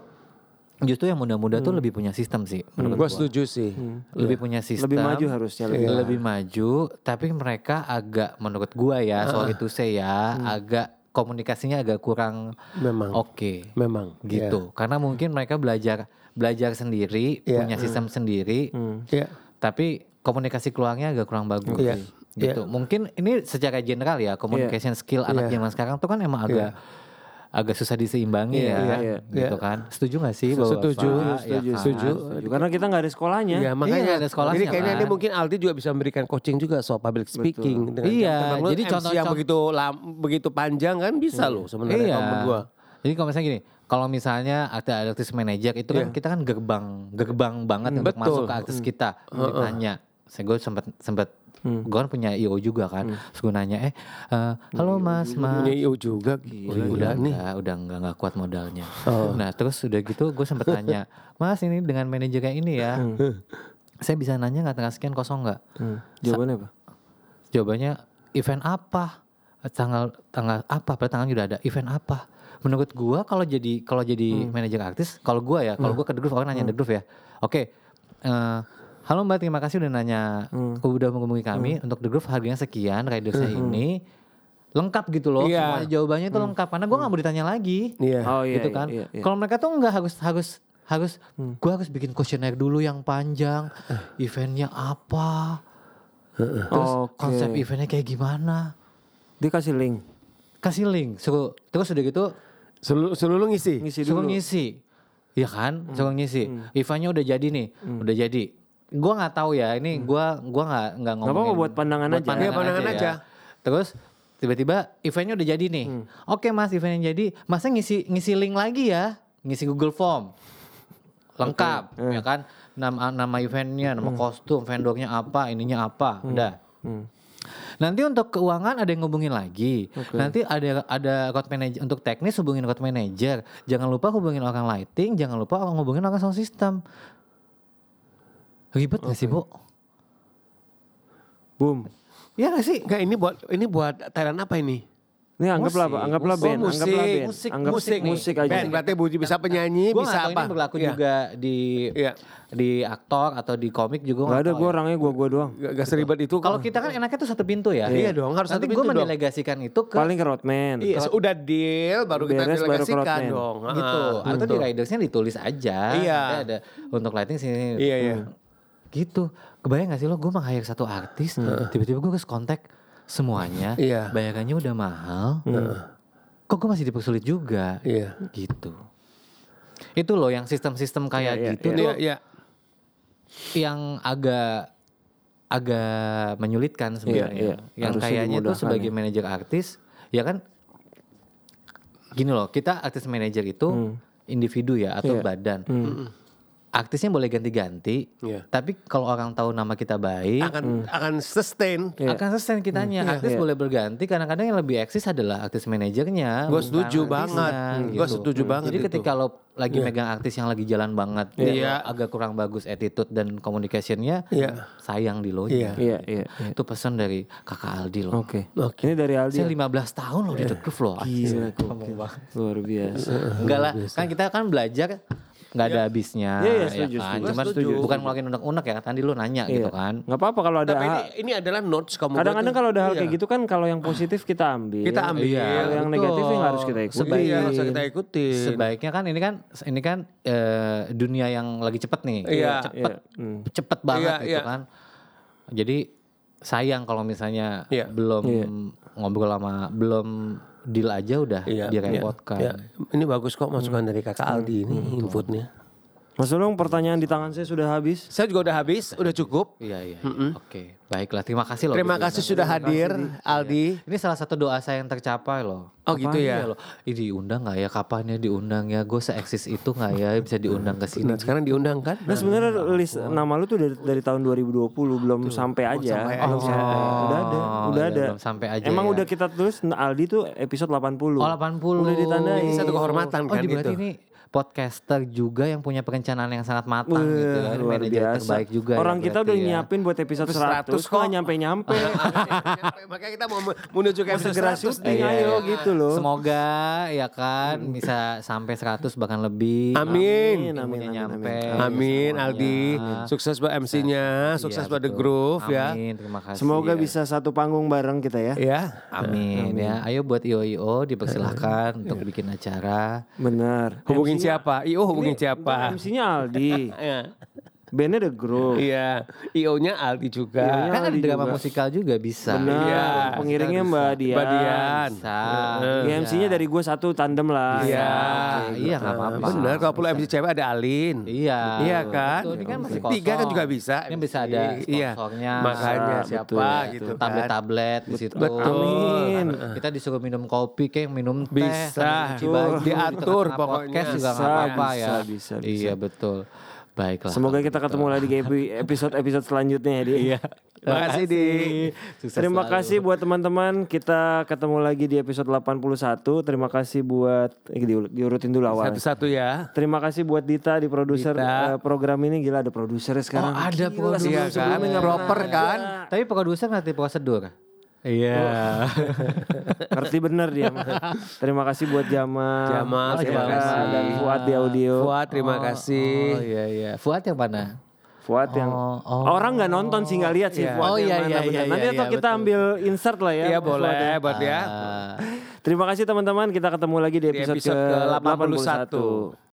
justru yang muda-muda tuh lebih punya sistem sih menurut Gue gua. setuju sih. Lebih punya sistem. Lebih maju harusnya lebih. Iya. lebih maju, tapi mereka agak menurut gua ya, sorry to say ya, agak komunikasinya agak kurang Memang. oke Memang. gitu. Karena mungkin mereka belajar belajar sendiri, Iya. punya sistem sendiri, Iya. tapi komunikasi keluarnya agak kurang bagus. Iya. Gitu. Mungkin ini secara general ya, communication skill anak Iya. zaman sekarang tuh kan emang agak agak susah diseimbangi Iya, ya, iya, gitu iya. kan. Setuju gak sih? Bapak? Setuju, Ya setuju, kan? setuju. Setuju. Karena kita nggak ada sekolahnya. Iya, makanya Iya, ada sekolahnya Ini kayaknya kan. ini mungkin Aldi juga bisa memberikan coaching juga soal public speaking. Dengan Iya, jadi MC contoh- yang contoh- begitu lam, begitu panjang kan bisa loh sebenarnya Iya. kalau menurut gua. Jadi kalau misalnya gini, kalau misalnya ada artis manajer itu kan kita kan gerbang, gerbang banget untuk betul. masuk ke artis kita. Ditanya, saya gue sempat sempat gue kan punya IO juga kan, terus gue nanya, eh, eh, halo mas, mas, Punya IO juga Oh, gila, udah nih. enggak, udah enggak, enggak kuat modalnya. Oh. Nah terus udah gitu gue sempet tanya, mas ini dengan manajer kayak ini ya, saya bisa nanya nggak tengah sekian kosong nggak? Hmm. Jawabannya apa? Jawabannya event apa? Tanggal tanggal apa? Pada tanggal udah ada event apa? Menurut gua kalau jadi kalau jadi manajer artis, kalau gua ya, kalau gua ke The Groove orang nanya The Groove ya. Oke. eh, halo Mbak, terima kasih udah nanya udah menghubungi kami untuk The Groove harganya sekian, ridersnya ini lengkap gitu loh. Iya. Semuanya jawabannya itu lengkap karena gua nggak mau ditanya lagi. Iya. Oh iya. gitu iya, kan. iya, iya. Kalau mereka tuh nggak harus harus harus gua harus bikin kuesioner dulu yang panjang, eventnya apa, terus Oke. konsep eventnya kayak gimana Dia kasih link. kasih link suruh terus udah gitu Seluruh, seluruh ngisi. Ngisi suruh dulu. ngisi. Iya kan? Suruh ngisi. Eventnya udah jadi nih. Udah jadi. Gua nggak tahu ya ini gua gua nggak nggak ngomongin. apa-apa, buat pandangan aja. Iya, pandangan aja. ya. terus tiba-tiba eventnya udah jadi nih. Oke mas eventnya jadi. Masa ngisi ngisi link lagi ya? Ngisi Google Form. Lengkap ya kan? Nama nama eventnya nama kostum vendornya apa ininya apa. Udah Nanti untuk keuangan ada yang ngubungin lagi. Nanti ada ada road manager untuk teknis hubungin road manager. Jangan lupa hubungin orang lighting, jangan lupa orang hubungin orang sound system. Ribet gak sih, Bu? Boom. Iya gak sih? Enggak ini buat ini buat Thailand apa ini? Ini anggaplah? Musik. Anggaplah Oh, band, musik. anggaplah band. Musik, Anggap musik nih. musik aja. Band berarti bu- bisa penyanyi, Gue bisa apa? ini berlaku Iya. juga di Iya. di aktor atau di komik juga. Gak nggak ada, gue ya. orangnya gue gue doang. Gak, gak seribet itu. Kalau kita kan enaknya tuh satu pintu ya. Iya dong, harus Nanti satu gue pintu dong. mendelegasikan itu ke Paling ke roadman. Iya, udah deal baru kita Beres, baru ke delegasikan roadman. dong. gitu. Atau di ridersnya ditulis aja. Iya. Ada untuk lighting sini. Iya, iya. Gitu. Kebayang gak sih lo gue meng-hire satu artis, tiba-tiba gue ke kontak semuanya, Iya. bayarannya udah mahal. Kok gue masih dipersulit juga? Iya. Gitu. Itu loh yang sistem-sistem kayak Iya, iya, gitu Iya, tuh iya. yang agak agak menyulitkan sebenarnya. Iya, iya. Yang Harusnya kayaknya tuh sebagai ya. manajer artis, ya kan gini loh, kita artis manajer itu individu ya atau Iya. badan. Artisnya boleh ganti-ganti, Iya. tapi kalau orang tahu nama kita baik, Akan akan sustain. Iya. akan sustain kitanya. Iya, artis iya. boleh berganti, kadang-kadang yang lebih eksis adalah artis manajernya. Gue setuju banget. gitu. Gue setuju banget. Jadi itu. ketika lo lagi megang artis yang lagi jalan banget, Iya. lo agak kurang bagus attitude dan communicationnya, Iya. sayang di lo. Iya. Iya, iya. iya. Itu pesan dari kakak Aldi loh. Oke. Oke. Ini dari Aldi. Saya 15 tahun loh di The Groove loh. Gila. Luar biasa. Enggak lah, kan kita kan belajar nggak ada habisnya. Iya, iya, ya setuju, kan? setuju. Cuman Setuju. bukan ngeluarin unek-unek ya, tadi lu nanya gitu Iya. kan. Nggak apa-apa kalau ada Tapi ini, hal. ini adalah notes kamu. Kadang-kadang kalau ada hal Iya. kayak gitu kan kalau yang positif kita ambil. Kita ambil. Iya, Kalau yang negatif yang harus kita ikuti. Sebaik- Iya, harus kita ikutin. Sebaiknya kan ini kan ini kan eh, dunia yang lagi cepet nih. Iya, cepet iya. Hmm. cepet banget Iya, gitu iya. kan. Jadi sayang kalau misalnya Iya. belum Iya. ngobrol sama belum deal aja udah Iya, direpotkan. Iya. Ini bagus kok masukan dari kakak Aldi ini inputnya. Mas Ulung pertanyaan di tangan saya sudah habis. Saya juga udah habis, udah cukup. Iya iya. iya. Oke, baiklah. Terima kasih loh. Terima Gus. kasih sudah hadir, Aldi. Ini salah satu doa saya yang tercapai loh. Oh, gitu ya? Iya loh. Ih diundang nggak ya? Kapan ya diundang ya? Gue seeksis itu nggak ya bisa diundang ke sini? Nah, sekarang diundang kan? Nah sebenarnya list nama lu tuh dari, dari tahun 2020 belum sampai aja. sampai belum aja. sampai. Udah ada, Oh, udah iya, ada. belum sampai aja Emang ya. udah kita tulis nah, Aldi tuh episode 80. Oh 80. Udah ditandain. Ini satu kehormatan Oh kan di berarti itu. ini podcaster juga yang punya perencanaan yang sangat matang Wah, gitu kan. luar Manajer biasa. terbaik juga. ya Orang kita berarti udah ya. nyiapin buat episode 100, 100 kok nyampe-nyampe. Makanya kita mau menuju ke episode segera 100 syuting nih. ayo gitu loh. Semoga ya kan bisa sampai 100 bahkan lebih. Amin. Amin, amin, amin, nyampe. amin. Amin semuanya. Aldi. Sukses buat MC-nya, sukses Iya, buat The. Groove ya. Amin, terima kasih. Semoga bisa satu panggung bareng kita ya. Ya. Amin, ya. Ayo buat IO-IO dipersilahkan untuk bikin acara. Benar. Hubungin Siapa? IO hubungin siapa? MC-nya Aldi. Iya. Bandnya The Groove. Iya. IO-nya Aldi juga. IO-nya Kan ada Aldi drama juga. musikal juga bisa. Benar. Iya, Pengiringnya bisa, Mbak. Dian. Mbak Dian. Bisa. Ya, MC-nya dari gue satu tandem lah. Iya. Oke, iya nggak apa-apa. Bener, kalau perlu MC cewek ada Alin. Iya. Iya kan? Betul, ini kan masih kosong. Tiga kan juga bisa. Ini bisa ada Iya. sponsornya. Makanya Bisa, siapa betul, gitu kan. Tablet-tablet di situ. Betul. Amin. Kita disuruh minum kopi kayak minum teh. Bisa. Diatur pokoknya. Podcast juga nggak apa-apa ya. bisa, bisa, bisa. Iya betul. Baiklah. Semoga kita ketemu lagi di epi- episode-episode selanjutnya ya, Di. Iya. Terima kasih di. Sukses Terima selalu. kasih buat teman-teman. Kita ketemu lagi di episode 81. Terima kasih buat eh, diul- diurutin dulu awal. Satu-satu ya. Terima kasih buat Dita di produser eh, program ini gila ada produsernya sekarang. Oh, ada produser. Iya kan? nggak Proper kan? ada. Tapi produser ngerti prosedur. Iya. Ngerti bener dia. Terima kasih buat Jamal. Jamal, terima terima kasih. Dan Fuad di audio. Fuad terima kasih. Oh iya iya. Fuad yang mana? Fuad yang Oh, oh. orang nggak nonton sih nggak lihat sih Iya. Fuad Oh, yang iya, mana iya, bener. iya, Nanti iya, atau iya, kita betul. ambil insert lah ya. Iya Fuad boleh ya. buat dia. Ah. Terima kasih teman-teman. Kita ketemu lagi di Di episode, episode ke ke-81. 81.